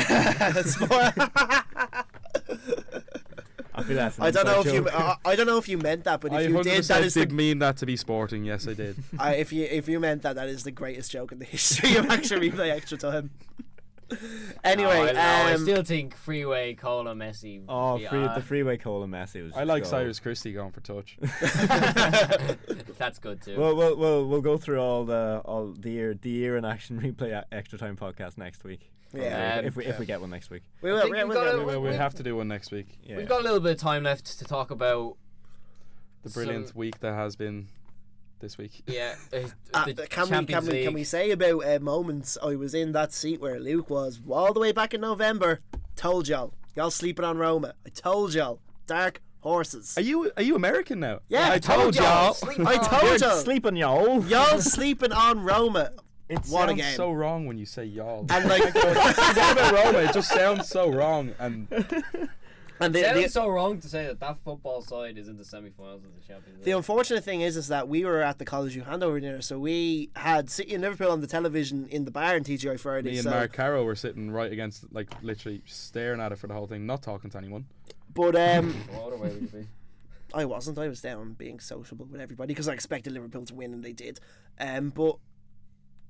Sport- I feel that's I don't know if inside you. joke. I, I don't know if you meant that, but if I you did, that 100% did the. mean that to be sporting. Yes, I did. I, if you if you meant that, that is the greatest joke in the history of actually replay extra time. anyway, No, I, no, I um, still think Freeway, Cola, Messi. Oh, yeah, free, the freeway Cole and Messi was. I like gold. Cyrus Christie going for touch. That's good too. Well, we'll we'll we'll go through all the all the year the year in action replay extra time podcast next week. Yeah. if, if we if Um, we get one next week. we will. We we've will. we'll, We'll, we'll have to do one next week. Yeah. We've got a little bit of time left to talk about. The brilliant some- week that has been this week. Yeah, uh, Uh, the can we Champions can we can League. we say about uh, moments I was in that seat where Luke was all the way back in November? Told y'all, y'all sleeping on Roma. I told y'all, dark horses. Are you are you American now? Yeah, I told y'all. Sleep I told y'all, Sleeping y'all. y'all sleeping on Roma. It What a sounds game. so wrong when you say y'all. And like, Forget about Roma. It just sounds so wrong. And and the, It the, so wrong to say that that football side is in the semi-finals of the Champions League. The unfortunate thing is, is that we were at the College View handover dinner, so we had City and Liverpool on the television in the bar in TGI Friday. me and so, Mark Carroll were sitting right against, like, literally staring at it for the whole thing, not talking to anyone. but um, What other way would it be? I wasn't. I was down being sociable with everybody because I expected Liverpool to win, and they did. Um, but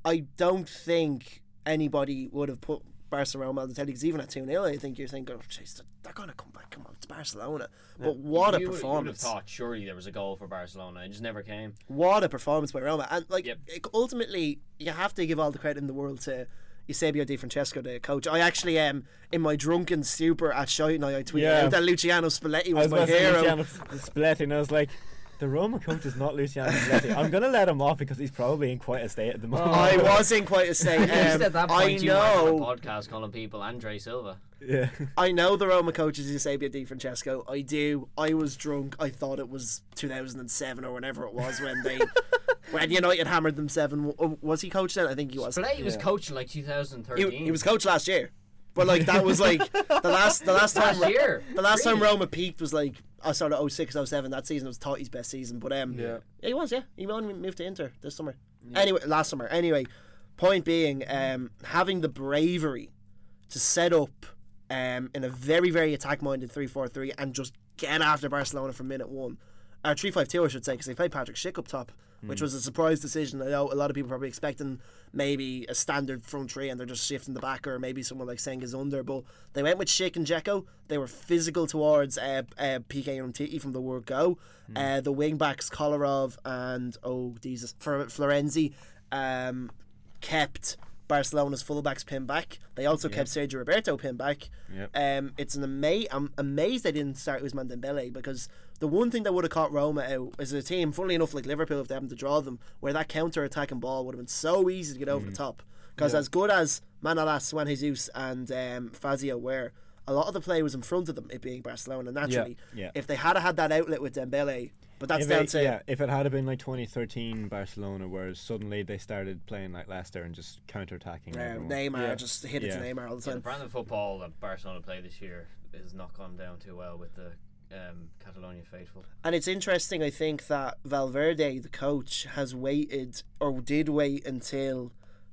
I don't think anybody would have put Barcelona on the telly because even at 2 0, I think you're thinking, oh, jeez, they're, they're going to come back. Come on, it's Barcelona. But what a You would- You would have performance. thought surely there was a goal for Barcelona. It just never came. What a performance by Roma. And, like, Yep. it- ultimately, you have to give all the credit in the world to. Eusebio Di Francesco, the coach. I actually, um, in my drunken stupor at shite night, I tweeted Yeah. out that Luciano Spalletti was, was my about hero. Luciano Spalletti, and I was like, the Roma coach is not Luciano Spalletti. I'm gonna let him off because he's probably in quite a state at the moment. I was in quite a state. Um, at that I point, you were on know, a podcast calling people Andre Silva. yeah. I know the Roma coach is Eusebio Di Francesco. I do. I was drunk. I thought it was 2007 or whenever it was when they when United hammered them seven. oh, Was he coach then? I think he was. Spalletti was Yeah. coaching like 2013. He, he was coach last year, but like that was like the last the last time last year. the last time Roma peaked was like I sort of 06, 07. That season was Totti's best season, but um Yeah. yeah he was yeah he only moved to Inter this summer. Anyway, last summer. Anyway, point being, um, having the bravery to set up um, in a very, very attack minded 3 4 3 and just get after Barcelona from minute one. Or 3 5 2, I should say, because they played Patrick Schick up top, which was a surprise decision. I know a lot of people probably expecting maybe a standard front three and they're just shifting the back, or maybe someone like Cengiz Under. But they went with Schick and Dzeko. They were physical towards uh, uh, PK and Titi from the word go. Uh, the wing backs, Kolarov and, oh, Jesus, Flor- Florenzi. Um, kept Barcelona's fullbacks pinned back. They also kept Sergio Roberto pinned back. Yep. Um, it's an ama- I'm amazed they didn't start Ousmane Dembele because the one thing that would have caught Roma out is a team, funnily enough, like Liverpool, if they happened to draw them, where that counter attacking ball would have been so easy to get over the top. Because as good as Manolas, Juan Jesus, and um, Fazio were, a lot of the play was in front of them, it being Barcelona. Naturally, yeah, yeah. if they had had that outlet with Dembele, but that's If down it, to yeah, if it had been like 2013 Barcelona, where suddenly they started playing like Leicester and just counter-attacking. uh. Neymar, Yeah. just hit it Yeah. to Neymar all the Yeah, the brand of football that Barcelona play this year has not gone down too well with the um, Catalonia faithful. And it's interesting, I think, that Valverde, the coach, has waited or did wait until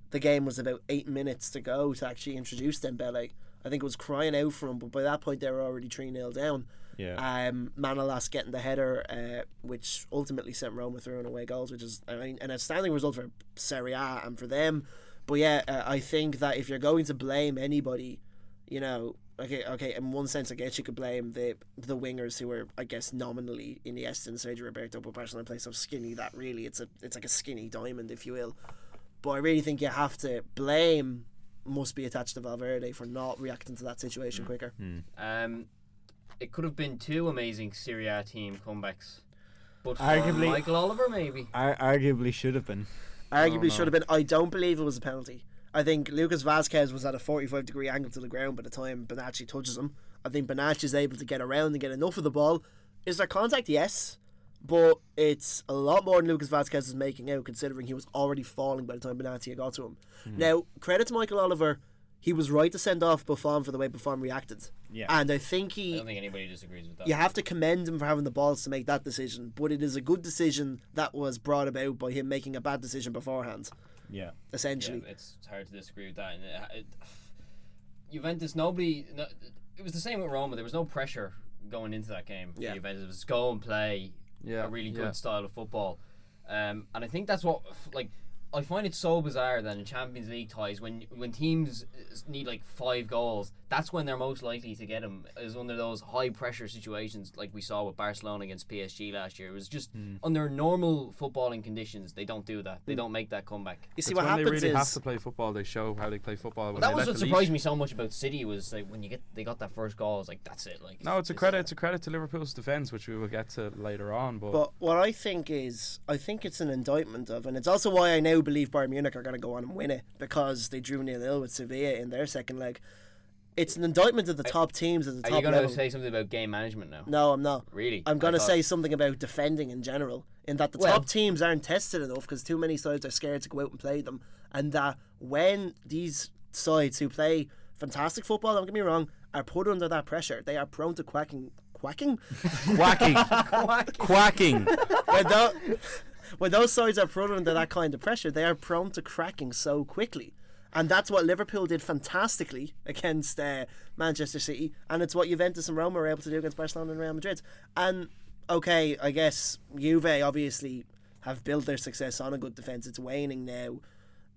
the game was about eight minutes to go to actually introduce Dembele. I think it was crying out for him, but by that point they were already 3 0 down. Yeah. Um, Manolas getting the header, uh, which ultimately sent Roma through on away goals, which is I mean, an outstanding result for Serie A and for them. But yeah, uh, I think that if you're going to blame anybody, you know, okay, okay, in one sense, I guess you could blame the the wingers who were, I guess, nominally in Iniesta and Sergio Roberto, but Barcelona play so skinny that really it's a it's like a skinny diamond, if you will. But I really think you have to blame must be attached to Valverde for not reacting to that situation quicker. Um, it could have been two amazing Serie A team comebacks, but for Arguably- Michael Oliver maybe. Ar- arguably should have been. Arguably no. should have been. I don't believe it was a penalty. I think Lucas Vazquez was at a 45 degree angle to the ground by the time Bonucci touches him. I think Bonucci is able to get around and get enough of the ball. Is there contact? Yes. But it's a lot more than Lucas Vazquez is making out considering he was already falling by the time Bonucci got to him. Hmm. Now, credit to Michael Oliver. He was right to send off Buffon for the way Buffon reacted. Yeah. And I think he. I don't think anybody disagrees with that. you have to commend him for having the balls to make that decision, but it is a good decision that was brought about by him making a bad decision beforehand, Yeah. Yeah, essentially. it's hard to disagree with that. And it, it, Juventus, nobody. No, it was the same with Roma. There was no pressure going into that game. Yeah. Juventus it was go and play Yeah, a really yeah. good style of football. Um, and I think that's what like I find it so bizarre that in Champions League ties when when teams need like five goals, that's when they're most likely to get them. Is under those high pressure situations like we saw with Barcelona against PSG last year. It was just Hmm. under normal footballing conditions they don't do that. They don't make that comeback. You see It's what when they happens really have to play football, they show how they play football. When that they was let what the leash. surprised me so much about City was like when you get they got that first goal. It's like that's it. Like No, it's a this- credit. It's a credit to Liverpool's defense, which we will get to later on. But, But what I think is, I think it's an indictment of, and it's also why I now believe Bayern Munich are going to go on and win it because they drew nil nil with Sevilla in their second leg. It's an indictment of the top teams at the top. Are top you going to say something about game management now? no, I'm not. Really? I'm I going to thought- say something about defending in general, in that the Well- top teams aren't tested enough because too many sides are scared to go out and play them, and that when these sides who play fantastic football, don't get me wrong, are put under that pressure, they are prone to quacking. Quacking? quacking, quacking. when, tho- when those sides are put under that kind of pressure, they are prone to cracking so quickly. And that's what Liverpool did fantastically against uh, Manchester City, and it's what Juventus and Roma were able to do against Barcelona and Real Madrid. And okay, I guess Juve obviously have built their success on a good defense. It's waning now.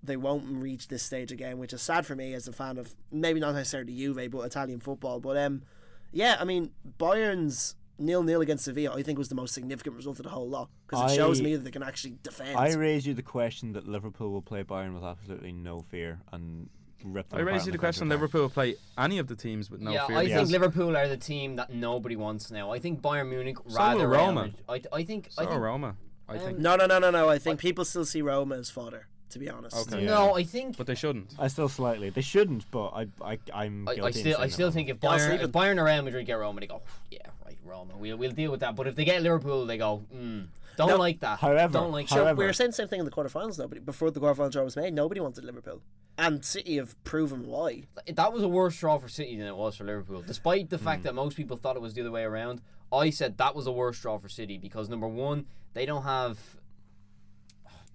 they won't reach this stage again, which is sad for me as a fan of maybe not necessarily Juve, but Italian football. But um, yeah, I mean Bayern's nil nil against Sevilla, I think was the most significant result of the whole lot because it shows me that they can actually defend. I raise you the question that Liverpool will play Bayern with absolutely no fear and rip them I raise you the the question: counter-attack. Liverpool play any of the teams with no yeah, fear. I Yes. think Liverpool are the team that nobody wants now. I think Bayern Munich So rather will Roma. I, I think. so I think Roma, I um, think, no, no, no, no, no. I think people still see Roma as fodder. To be honest. Okay. No, I think. but they shouldn't. I still slightly. They shouldn't, but I, I, I'm. I, I still, I still think if Yeah, I'll Bayern, sleep if in- Bayern or Real Madrid get Roma, they go, oh, yeah, right, Roma. We'll, we'll deal with that. But if they get Liverpool, they go, mm, don't No, like that. however- don't like So however- we were saying the same thing in the quarterfinals. Nobody before the quarterfinal draw was made. Nobody wanted Liverpool, and City have proven why. that. That was a worse draw for City than it was for Liverpool, despite the Hmm. fact that most people thought it was the other way around. I said that was a worse draw for City because number one, they don't have.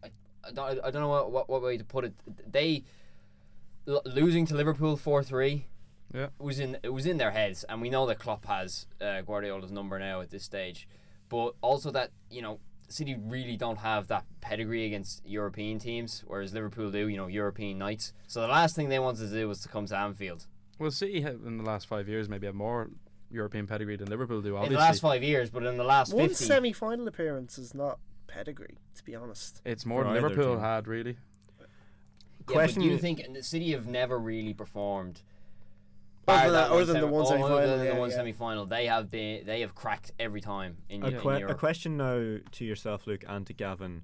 I, I don't, I don't know what, what, what way to put it. They l- losing to Liverpool four three. Yeah. was in it was in their heads, and we know that Klopp has uh, Guardiola's number now at this stage, but also that you know City really don't have that pedigree against European teams, whereas Liverpool do. You know, European nights. So the last thing they wanted to do was to come to Anfield. Well, City have, in the last five years maybe have more European pedigree than Liverpool do. in the last five years, but in the last One fifty, semi-final appearance is not pedigree, to be honest. it's more than Liverpool team. had really. yeah, Question but do you think and the City have never really performed? Other bar than- that other than the one semi-final, than the one yeah. semi-final, they have been they have cracked every time in, A, Eu- que- in a question now to yourself, Luke, and to Gavin.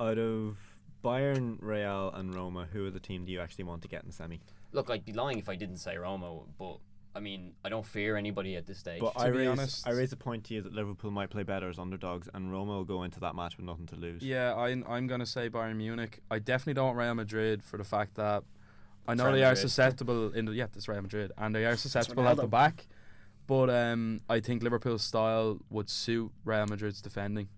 Out of Bayern, Real, and Roma, who are the team do you actually want to get in the semi? Look, I'd be lying if I didn't say Roma, but I mean, I don't fear anybody at this stage. But To I be raise, honest- I raise a point to you that Liverpool might play better as underdogs, and Roma will go into that match with nothing to lose. Yeah, I'm I'm gonna say Bayern Munich. I definitely don't want Real Madrid for the fact that I know Real they are susceptible in the yeah, that's Real Madrid, and they are susceptible at the back. But um, I think Liverpool's style would suit Real Madrid's defending.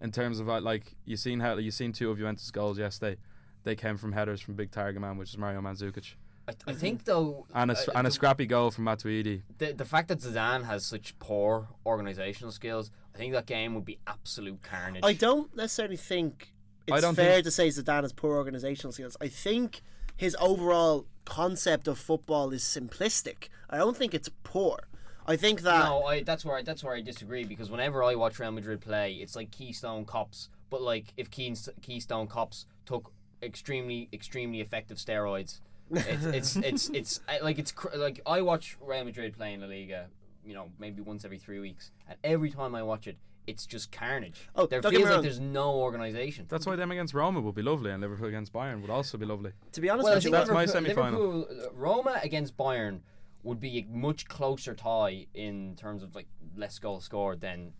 In terms of uh, like you seen how you seen two of Juventus goals yesterday, they came from headers from big target man, which is Mario Mandzukic, I, I think though, and a, uh, and a the- scrappy goal from Matuidi. the, the fact that Zidane has such poor organizational skills, I think that game would be absolute carnage. I don't necessarily think I it's don't fair think- to say Zidane has poor organizational skills. I think his overall concept of football is simplistic. I don't think it's poor. I think that no, I, that's where I, that's where I disagree because whenever I watch Real Madrid play, it's like Keystone Cops, but like if Keys- Keystone Cops took extremely extremely effective steroids. It's it's it's, it's uh, like it's cr- like I watch Real Madrid play in La Liga, you know, maybe once every three weeks, and every time I watch it, it's just carnage. Oh, there feels like there's no organization. That's why them against Roma would be lovely, and Liverpool against Bayern would also be lovely. to be honest Well, with you, think that's my Liverpool, semi-final. Liverpool, uh, Roma against Bayern would be a much closer tie in terms of like less goals scored than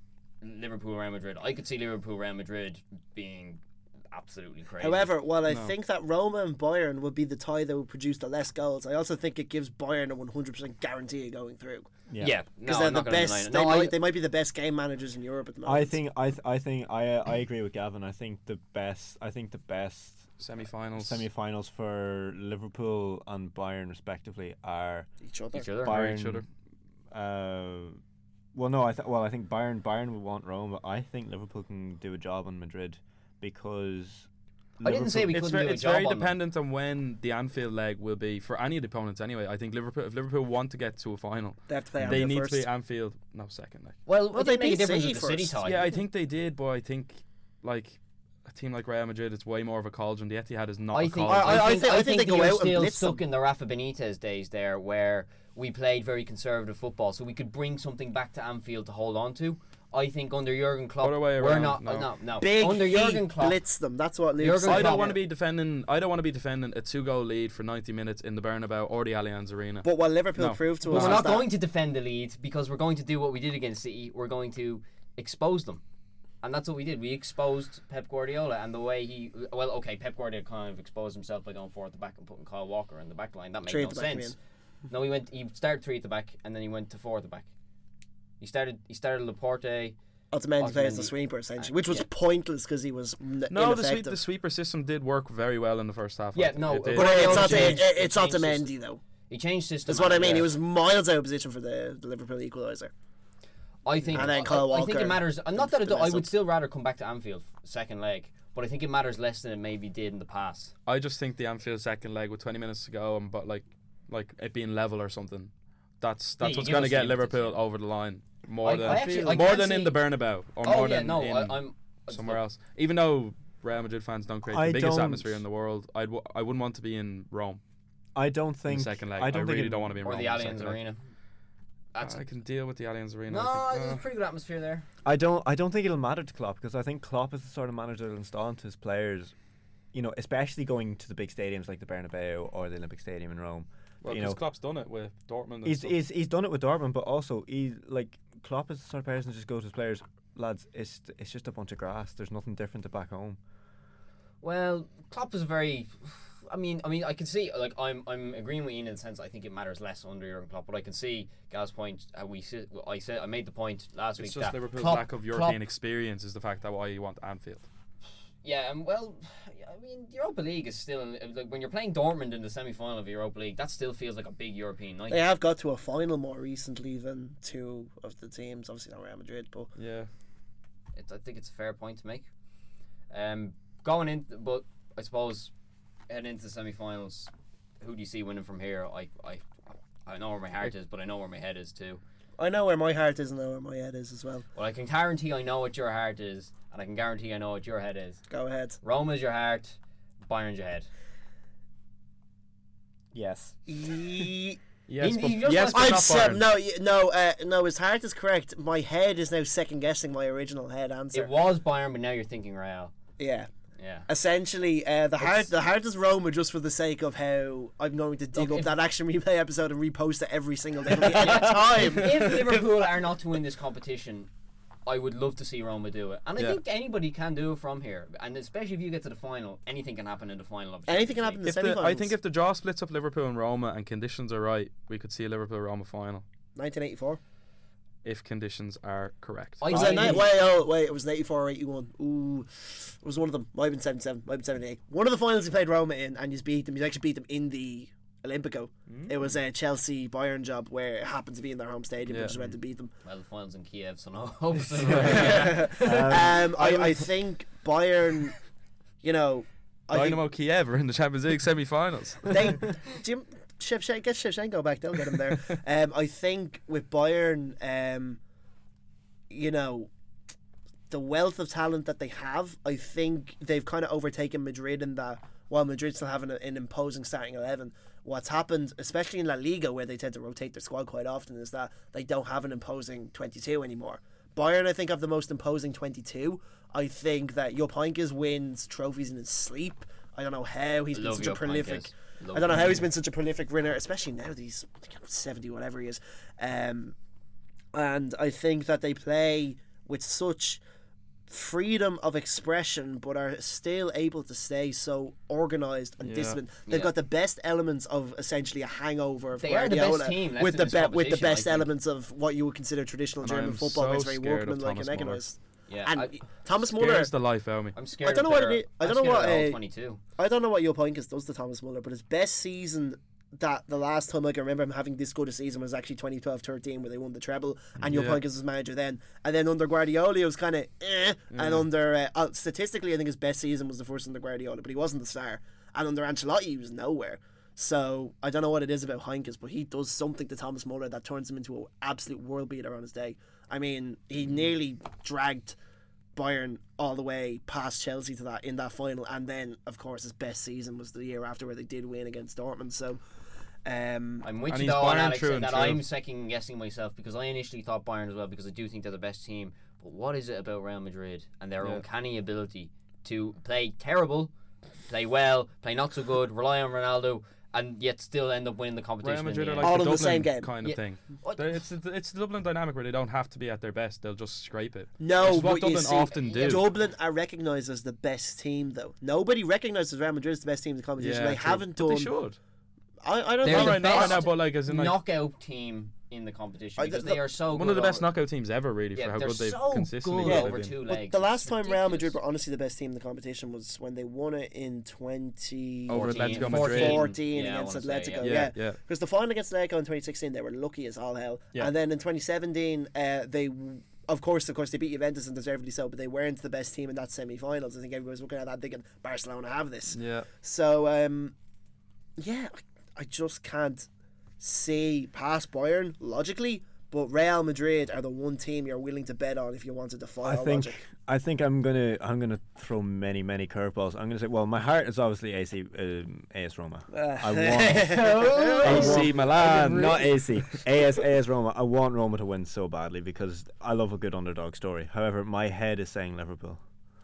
Liverpool Real Madrid. I could see Liverpool Real Madrid being absolutely crazy. However, while I No. think that Roma and Bayern would be the tie that would produce the less goals, I also think it gives Bayern a 100% guarantee of going through. yeah, Because no, they're I'm the not gonna deny best. They, No, might, I- they might be the best game managers in Europe at the moment. I think I th- I think I uh, I agree with Gavin. I think the best I think the best Semi-finals. semi-finals for Liverpool and Bayern respectively are each other. each other. Bayern. each other. Uh, well, no, I th- well I think Bayern Bayern would want Rome, but I think Liverpool can do a job on Madrid because I didn't say we it's couldn't very, do a it's job very on them. dependent on when the Anfield leg will be for any of the opponents. Anyway, I think Liverpool, if Liverpool want to get to a final, They have to play they Anfield need first. to be Anfield. No, second leg. Well, Well, they didn't make a difference City with the City tie. Yeah, I think they did, but I think like a team like Real Madrid, it's way more of a cauldron. The Etihad is not I a think, cauldron. I- I think, think- I I think think they go you're out and still blitz stuck them. in the Rafa Benitez days there, where we played very conservative football, so we could bring something back to Anfield to hold on to. I think under Jurgen Klopp, Other way we're not. no. uh, no, no. Big under Jurgen Klopp, blitz them. That's what Luke Jurgen said. I don't want to be defending. I don't want to be defending a two-goal lead for 90 minutes in the Bernabeu or the Allianz Arena. But what Liverpool No. proved to But us we're not that going to defend the lead because we're going to do what we did against City. We're going to expose them. And that's what we did. We exposed Pep Guardiola and the way he. Well, okay, Pep Guardiola kind of exposed himself by going four at the back and putting Kyle Walker in the back line. That made Three no at the back, you sense. No, he went. He started three at the back and then he went to four at the back. He started. He started Laporte. Otamendi plays the sweeper essentially, which was yeah. pointless because he was n- no, the, sweep, the sweeper system did work very well in the first half. Yeah, no, It did. but Guardiola it's not changed- it, he it's changed Otamendi though. He changed system. That's what I mean. uh, He was miles out of position for the, the Liverpool equaliser. I think. And then I- Kyle I, think it Walker matters. Not that I, do, I would still rather come back to Anfield second leg, but I think it matters less than it maybe did in the past. I just think the Anfield second leg with 20 minutes to go and but like like it being level or something. That's that's you what's going to get Liverpool impetus, over the line more I- than I actually- I more can than in the Bernabeu or oh more yeah, than no, in I, I'm somewhere else. Even though Real Madrid fans don't create I the biggest atmosphere in the world, I'd w- I wouldn't want to be in Rome I don't think the second leg. I I, don't think really it- don't want to be in or Rome the Allianz. Arena. That's I can deal with the Allianz Arena. no, I think. there's Uh, a pretty good atmosphere there. I don't I don't think it'll matter to Klopp because I think Klopp is the sort of manager that'll install into his players, you know, especially going to the big stadiums like the Bernabeu or the Olympic Stadium in Rome. Well, you because know, Klopp's done it with Dortmund. He's, he's he's done it with Dortmund, but also he like Klopp is the sort of person that just goes to his players, lads. It's it's just a bunch of grass. There's nothing different to back home. Well, Klopp is very. I mean, I mean, I can see like I'm I'm agreeing with Ian in the sense I think it matters less under Jurgen Klopp, but I can see Gal's point. How we sit, I said I made the point last It's week just that Liverpool's Klopp- lack of Klopp- European experience is the fact that why you want Anfield. Yeah, and well, I mean, Europa League is still like when you're playing Dortmund in the semi final of Europa League, that still feels like a big European night. They have got to a final more recently than two of the teams. Obviously not Real Madrid, but Yeah. It, I think it's a fair point to make. Um, going in, but I suppose heading into the semi-finals, who do you see winning from here? I, I, I know where my heart is, but I know where my head is too. I know where my heart is and I know where my head is as well. Well, I can guarantee I know what your heart is, and I can guarantee I know what your head is. Go ahead. Roma's your heart, Bayern's your head. Yes. Ye- Yes, He- but he just yes, but I'm not se- Bayern. no, no, uh, no. His heart is correct. My head is now second guessing my original head answer. It was Bayern, but now you're thinking Real. yeah. Yeah. Essentially, uh, the heart It's- the heart is Roma just for the sake of how I'm going to dig Look, up if- that action replay episode and repost it every single day. It'll be any time. if Liverpool are not to win this competition, I would love to see Roma do it. And I Yeah. think anybody can do it from here. And especially if you get to the final, anything can happen in the final of Anything can happen in the If the, semi-finals. I think if the draw splits up Liverpool and Roma and conditions are right, we could see a Liverpool Roma final 1984. If conditions are correct. I Was I- ni- wait, oh, wait, it was an 84 or 81. Ooh, it was one of them. Might have been 77, might have been 78. One of the finals he played Roma in, and you beat them. You actually beat them in the Olimpico. It was a Chelsea Bayern job where it happened to be in their home stadium, Yeah. but just went to beat them. Well, the finals in Kiev, so no hopes. um, I, I think Bayern, you know, I think Dynamo Kiev are in the Champions League semi-finals. they Jim Shevchenko, get Shevchenko back. They'll get him there. Um, I think with Bayern, um, you know, the wealth of talent that they have, I think they've kind of overtaken Madrid in that. While Madrid still having an imposing starting eleven, what's happened, especially in La Liga, where they tend to rotate their squad quite often, is that they don't have an imposing twenty-two anymore. Bayern, I think, have the most imposing twenty-two. I think that Heynckes wins trophies in his sleep. I don't know how he's been such a prolific. Heynckes. Love I don't know how he's been such a prolific winner, especially now that he's 70, whatever he is. Um, and I think that they play with such freedom of expression, but are still able to stay so organized and Yeah. disciplined. They've Yeah. got the best elements of essentially a hangover of They are the best team with the be- with the best elements of what you would consider traditional And German I'm football. so it's very scared of workmanlike and Thomas Muller. organised. Yeah, And I, Thomas Muller, Scares the life out of me. I'm scared. I don't know of what their- it is- I I'm don't know what, uh, 22. I don't know what Jupp Heynckes does to Thomas Muller, but his best season that the last time I can remember him having this good a season was actually 2012-13 where they won the treble and Jupp Yeah. Heynckes was manager then. And then under Guardiola it was kind of eh. And under uh, uh, statistically I think his best season was the first under Guardiola, but he wasn't the star. And under Ancelotti he was nowhere. So I don't know what it is about Heynckes, but he does something to Thomas Muller that turns him into an absolute world beater on his day. I mean, he nearly dragged Bayern all the way past Chelsea to that in that final, and then of course his best season was the year after where they did win against Dortmund. So, um, I'm with you though, on Alex, true and that true. I'm second guessing myself because I initially thought Bayern as well because I do think they're the best team. But what is it about Real Madrid and their Yeah. uncanny ability to play terrible, play well, play not so good, rely on Ronaldo, and yet still end up winning the competition? Real in Madrid the are like All the in the same game. kind of Yeah. thing. They're- It's the, it's the Dublin dynamic where they don't have to be at their best; they'll just scrape it. no, Which what but you Dublin see, often do. Dublin are recognised as the best team, though. Nobody recognises Real Madrid as the best team in the competition. they true. haven't But done. They should. I, I don't They're Not think the right now, right best now, but like as in like knockout team in the competition I- because the- they are so one good of the best over- knockout teams ever, really, Yeah, for how they're good they've so consistently good they've over been. two But legs. the It's last time Real Madrid ridiculous. were honestly the best team in the competition was when they won it in 2014 Over 14, Atletico Madrid. 14 Yeah, I against wanna say, Atletico. yeah. yeah. Yeah, yeah. Because the final against Atletico in 2016, they were lucky as all hell. Yeah. And then in 2017, uh, they, of course, of course, they beat Juventus and deservedly so, but they weren't the best team in that semi-finals. I think everybody was looking at that thinking Barcelona have this. Yeah. So um, yeah, I, I just can't see past Bayern logically. But Real Madrid are the one team you're willing to bet on if you wanted to follow I think logic. I think I'm gonna I'm gonna throw many many curveballs. I'm gonna say well my heart is obviously AC um, AS Roma. I want AC Milan. not AC AS AS Roma. I want Roma to win so badly because I love a good underdog story. However, my head is saying Liverpool.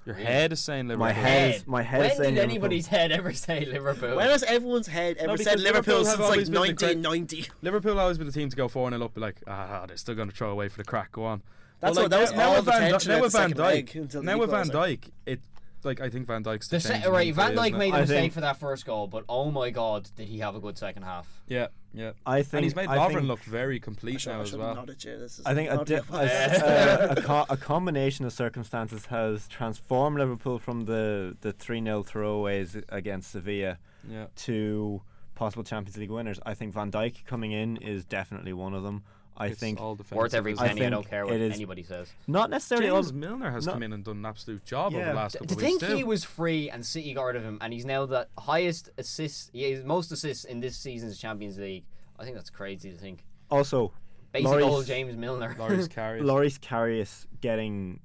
Your head is saying Liverpool. My head is my head when is saying did Liverpool. anybody's head ever say Liverpool? When has everyone's head ever No, said because Liverpool, Liverpool have since like always been the great- 1990? Liverpool always been the team to go 4 0 up, be like, ah, they're still going to throw away for the crack, go on. That's But, what- that was now all with the Van, tension now at with the Van second leg until the now with Van equaliser. Dijk, it like I think Van Dijk's the the se- right, Van today, Dijk made it? a I mistake think- for that first goal, but oh my god, did he have a good second half? Yeah, yeah. I think And he's made I Lovren think- look very complete Sure, now as well. nodded you. This is I think a, not di- your uh, a, fault. a, a, co- a combination of circumstances has transformed Liverpool from the the three 0 throwaways against Sevilla Yeah. to possible Champions League winners. I think Van Dijk coming in is definitely one of them. I It's think all Worth defensive, every isn't it? penny. I, don't care what anybody says. not necessarily all. James Milner has no- come in and done an absolute job over the last To couple of think weeks. he too. was free and City got rid of him, and he's now the highest assists, he has most assists in this season's Champions League. I think that's crazy to think. Also, Basic Lloris- old James Milner. Loris Karius. Loris Karius getting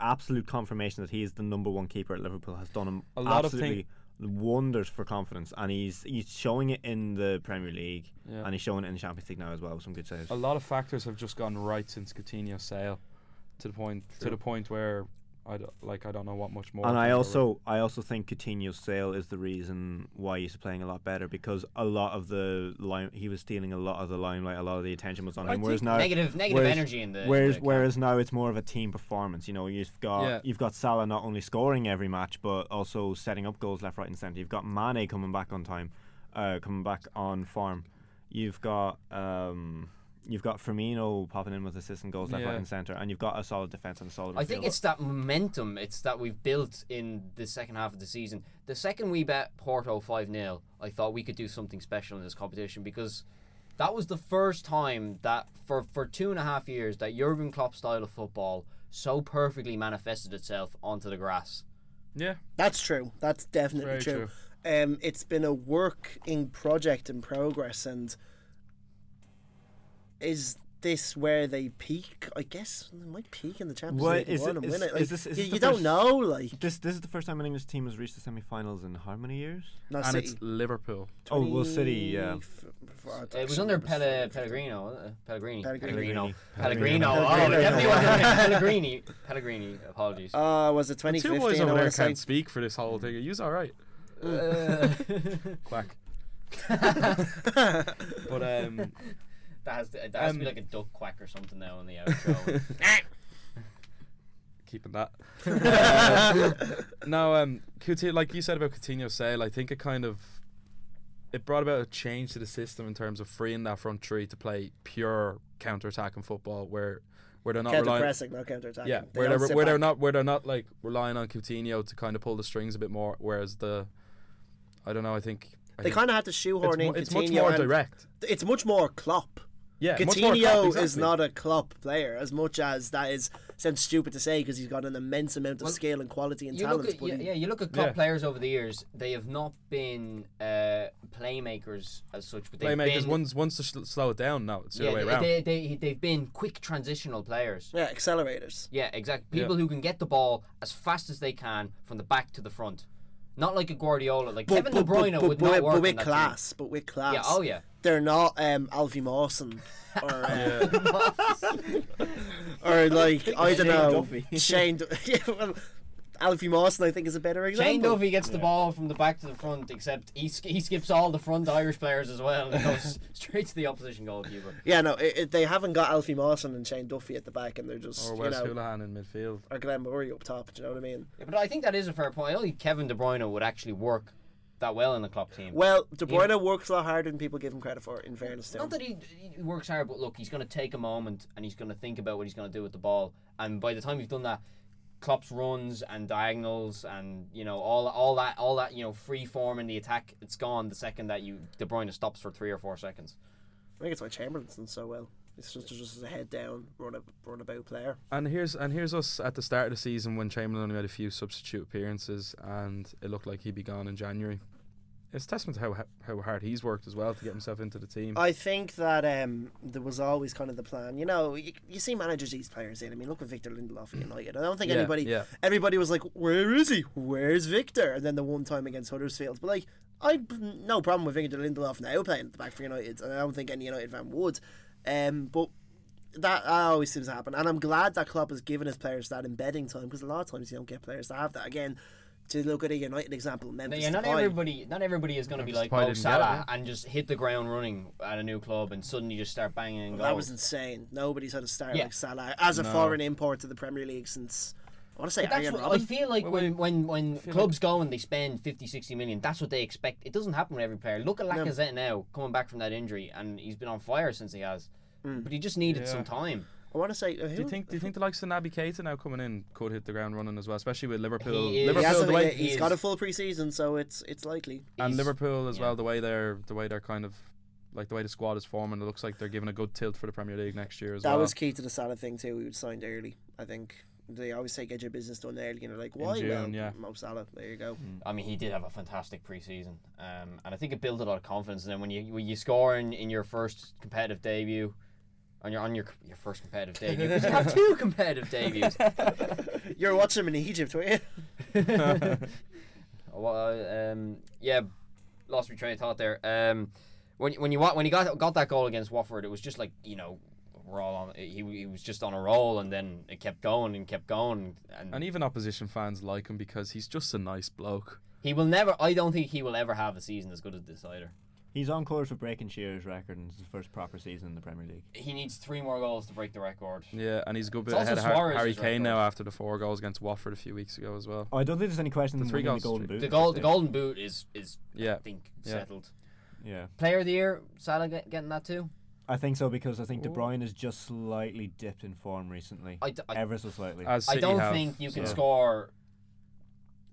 absolute confirmation that he is the number one keeper at Liverpool has done him A lot of absolutely wonders for confidence, and he's he's showing it in the Premier League, Yeah. and he's showing it in the Champions League now as well with some good saves. a lot of factors have just gone right since Coutinho's sale, to the point to the point where I don't, like I don't know what much more. And I go also I also think Coutinho's sale is the reason why he's playing a lot better because a lot of the line he was stealing a lot of the limelight, a lot of the attention was on I him. Whereas now negative, negative whereas- energy in the. in Whereas the whereas now it's more of a team performance. You know, you've got Yeah. you've got Salah not only scoring every match but also setting up goals left, right, and centre. You've got Mane coming back on time, uh, coming back on form. You've got um, you've got Firmino popping in with assists and goals left, Yeah. right, and centre, and you've got a solid defence and a solid. I think it's that momentum. It's that we've built in the second half of the season. The second we bet Porto five 0 I thought we could do something special in this competition because that was the first time that for for two and a half years that Jurgen Klopp style of football so perfectly manifested itself onto the grass. Yeah, That's true. That's definitely Very true. Um, it's been a work in project in progress, and is this where they peak? I guess they might peak in the Champions What- League is it- and is- win it. is Like, this- is you you don't know, like This this is the first time an English team has reached the semi-finals in how many years? no and City. it's Liverpool. Oh, well, City, yeah. f- f- It was under it Pele, Pellegrino, wasn't it? Pellegrini. Pellegrini. Pellegrino. Pellegrino. Pellegrino. Oh, definitely wasn't Pellegrini. Pellegrini. Apologies. Uh, was it The two boys I over there can't speak for this whole thing. You's all right. Quack. But um, That has to, that has to be Um, like a duck quack or something now in the outro. keeping that. Uh, no, um, Coutinho, like you said about Coutinho's sale, I think it kind of it brought about a change to the system in terms of freeing that front three to play pure counter attacking football, where where they're not Counter relying. pressing, not counter attacking. Yeah, where they're where they're not where they're not like relying on Coutinho to kind of pull the strings a bit more, whereas the I don't know, I think I They kind of had to it's, shoehorn in mo- it's much more direct. It's much more Klopp. Yeah, much more Coutinho is not a Klopp player as much as that is sounds stupid to say because he's got an immense amount of Well, skill and quality and talent. at but yeah, yeah, you look at top Yeah. players over the years. They have not been uh, playmakers as such, but Playmakers, been once once to sh- slow it down. No, it's the yeah, other way around. they, they they've been quick transitional players. yeah, accelerators. Yeah, exactly. Yeah. People who can get the ball as fast as they can from the back to the front. Not like a Guardiola. Like But, Kevin but, De Bruyne but, but, would but, not with- work but in with that class. But with class. Yeah. Oh yeah. They're not um, Alfie Mawson or uh, or like I don't Shane know Duffy. Shane. Du- yeah, well, Alfie Mawson I think is a better example. Shane Duffy gets the ball from the back to the front, except he, sk- he skips all the front Irish players as well and goes straight to the opposition goalkeeper. Yeah, no, it, it, they haven't got Alfie Mawson and Shane Duffy at the back, and they're just or you Wes know Hoolahan in midfield. or Glenn Murray up top. Do you know what I mean? Yeah, but I think that is a fair point. I don't think Kevin De Bruyne would actually work that well in the club team. Well, De Yeah. Bruyne works a lot harder than people give him credit for. In fairness to him. Not that he, he works hard, but look, he's going to take a moment and he's going to think about what he's going to do with the ball. And by the time you've done that, Klopp's runs and diagonals and you know all all that all that you know free form in the attack, it's gone the second that you De Bruyne stops for three or four seconds. I think it's why Chamberlain's done so well. It's just just a head down, run a run about player. And here's and here's us at the start of the season when Chamberlain only made a few substitute appearances and it looked like he'd be gone in January. It's testament to how how hard he's worked as well to get himself into the team. I think that um, there was always kind of the plan. You know, you, you see managers these players in. I mean, look at Victor Lindelof at United. I don't think Yeah, anybody, yeah. everybody was like, "Where is he? Where's Victor?" And then the one time against Huddersfield, but like, I no problem with Victor Lindelof now playing at the back for United, and I don't think any United fan would. Um, but that, that always seems to happen, and I'm glad that Klopp has given his players that embedding time because a lot of times you don't get players to have that. Again, to look at a United example, Memphis. Yeah, not Depay. everybody. Not everybody is going to be like Depay Mo didn't get it, Salah and just hit the ground running at a new club and suddenly just start banging and That goals. was insane. Nobody's had a start Yeah. like Salah as a No. foreign import to the Premier League since I want to say But that's Arjen what, I feel like Well, when when, when feel clubs go and they spend 50, 60 million, that's what they expect. It doesn't happen with every player. Look at Lacazette now, coming back from that injury, and he's been on fire since he has. Mm. But he just needed Yeah. some time. I want to say. Uh, Do you think? Do you think the likes of Naby Keita now coming in could hit the ground running as well, especially with Liverpool? He is- He Liverpool, has the a, way, he's he got a is- full preseason, so it's it's likely. and He's- Liverpool as yeah. well. The way they're the way they're kind of like the way the squad is forming, it looks like they're giving a good tilt for the Premier League next year as That well. That was key to the Salah thing too. We would signed early. I think they always say get your business done early, and they're like, why? June, well, yeah. Mo Salah. There you go. I mean, he did have a fantastic preseason, um, and I think it built a lot of confidence. And then when you when you score in, in your first competitive debut, on your on your your first competitive debut, 'cause you have two competitive debuts. You're watching him in Egypt, were you? well, um, yeah, lost my train of thought there. Um, when when you when he got got that goal against Watford, it was just like you know we're all on. He, he was just on a roll, and then it kept going and kept going, and, and even opposition fans like him because he's just a nice bloke. he will never. I don't think he will ever have a season as good as this either. He's on course for breaking Shearer's record and it's his first proper season in the Premier League. He needs three more goals to break the record. Yeah, and he's a good bit It's ahead of also Har- Harry Kane now after the four goals against Watford a few weeks ago as well. Oh, I don't think there's any question The three winning the goals Golden. Boot. The at goal, the golden boot is is I Yeah, think Yeah. settled. Yeah, Player of the year, Salah get, getting that too. I think so because I think De Bruyne has just slightly dipped in form recently, I, d- I- ever so slightly. as I don't have, think you can so. score.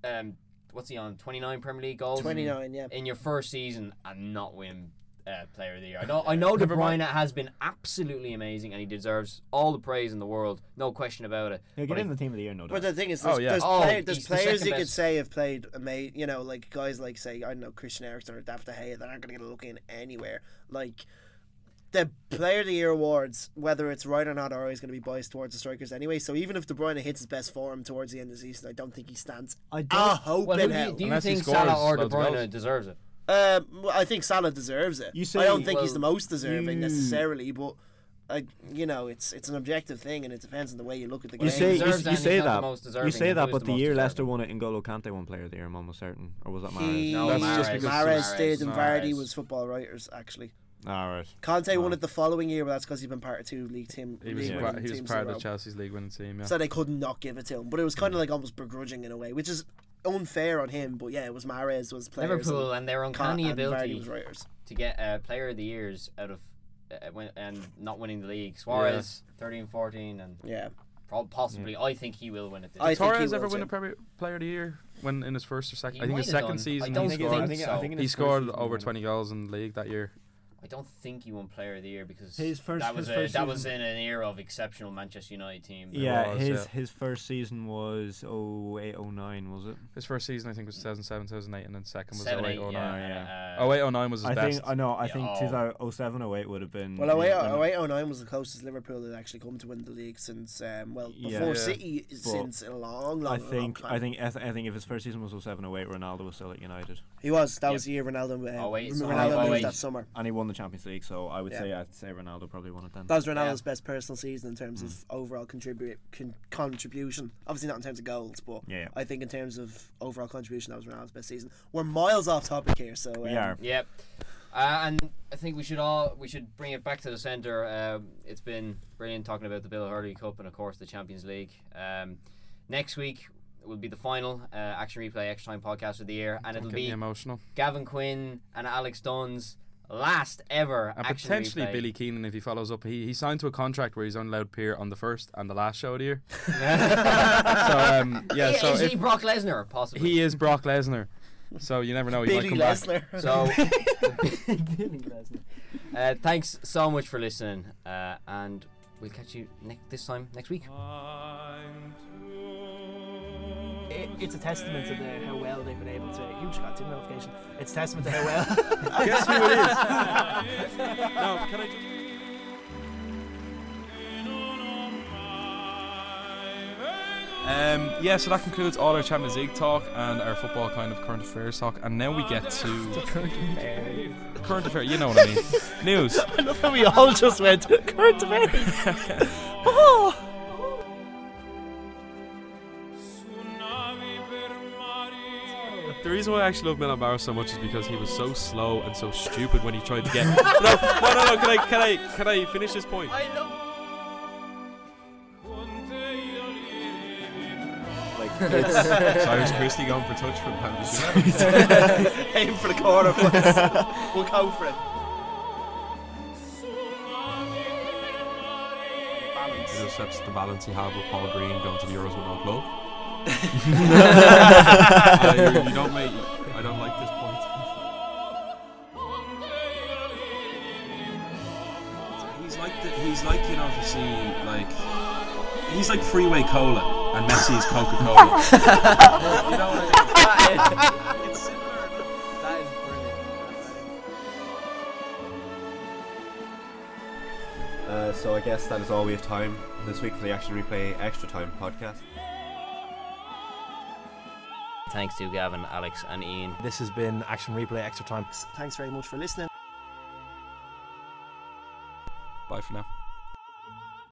Um, what's he on? Twenty nine Premier League goals. Twenty nine, yeah. in your first season and not win uh, Player of the Year. I know I know De Never Bruyne has been absolutely amazing and he deserves all the praise in the world, no question about it. He'll But get in the team of the year, no doubt. But the thing is, Oh, there's, yeah. there's, Oh, player, there's he's the players second you could say have played amazing. You know, like guys like say I don't know Christian Eriksen or David De Gea that aren't going to get a look in anywhere. Like the Player of the Year awards, whether it's right or not, are always going to be biased towards the strikers anyway. So even if De Bruyne hits his best form towards the end of the season, I don't think he stands I don't. a hope well, in do you, do you Unless think scores Salah or De Bruyne goals. deserves it? Um, I think Salah deserves it. You say, I don't think he's the most deserving you- necessarily, but. I, you know, it's it's an objective thing, and it depends on the way you look at the You game. say you, deserves you say he's not the that. You say that, but the the most year Leicester won it, N'Golo Kante won Player of the Year. I'm almost certain, or was that He, Mahrez? No, That's Mahrez. just because- Mahrez Mahrez. did, and Vardy was Football Writers actually. All right. Kante won it the following year, but that's because he'd been part of two league team. He was, league part, he was part of the. Chelsea's league winning team. Yeah. So they could not give it to him, but it was kind of like almost begrudging in a way, which is unfair on him. But yeah, it was Mahrez was players. Liverpool and and their Con- uncanny and ability was writers. to get uh, Player of the Years out of uh, when, and not winning the league. Suarez, 13, 14, and Yeah, prob- possibly. I think he will win it. This I year. he Torres ever win too. a Premier Player of the Year when in his first or second? He I think his second done. I season don't he think scored. I think, so. I think He scored over he won it. 20 goals in the league that year. I don't think he won Player of the Year because His first- that was his a, first that was season- in an era of exceptional Manchester United team. Yeah, was, his yeah. his first season was 08, 09, was it? His first season I think was 2007, 2008, and then second was Seven, 08, 09. yeah. Oh uh, eight, 09 was his I best. think I know. I Yeah, think oh. 2007, 08 would have been. Well, 08, yeah, 08, 09 was the closest Liverpool had actually come to win the league since um, well before Yeah. City But since a long, long, I long think time. I think I, th- I think if his first season was 07, 08, Ronaldo was still at United, he was. That Yeah. was the year Ronaldo. Uh, Oh, wait, Ronaldo so- moved wait. that summer. and he won the Champions League. So I would Yeah. say I'd say Ronaldo probably won it then. That was Ronaldo's best personal season in terms Mm. of overall contribute con- contribution. Obviously not in terms of goals, but Yeah, yeah. I think in terms of overall contribution, that was Ronaldo's best season. We're miles off topic here, so um, we are. Yep. Uh, and I think we should all we should bring it back to the centre. Um, it's been brilliant talking about the Bill O'Herlihy Cup and of course the Champions League. Um, next week will be the final uh, action replay extra time podcast of the year, and Don't it'll get be emotional. Gavin Quinn and Alex Dunn's last ever And action potentially replay. Billy Keenan if he follows up. He, he signed to a contract where he's only allowed to appear on the first and the last show of the year. so um, yeah, Is so he if Brock Lesnar possibly? he is Brock Lesnar. So you never know. He might Billy come back. Lesnar. So, Billy Lesnar. uh, thanks so much for listening, uh, and we'll catch you ne- this time next week. It, it's a testament to the, how well they've been able to. You just got a notification. It's a testament to how well. Guess who it is? no, can I just? Um, yeah, so that concludes all our Champions League talk and our football kind of current affairs talk. And now we get to current affairs. You know what I mean? News. I love how we all just went current affairs. oh. The reason why I actually love Milan Baros so much is because he was so slow and so stupid when he tried to get. no, no, no, no. Can I, can I, can I finish this point? Like it's Cyrus Christie going for touch from penalty. Aim for the corner, please. we'll go for it. It accepts the balance you have with Paul Green going to the Euros with no club. Uh, you, you don't make. I don't like this point. He's like the, he's like you know if you see like he's like freeway cola and Messi Messi's Coca Cola. you know what I mean? It's similar. That is brilliant. Uh, so I guess that is all we have time this week for the Action Replay Extra Time podcast. Thanks to Gavin, Alex, and Ian. This has been Action Replay Extra Time. Thanks very much for listening. Bye for now.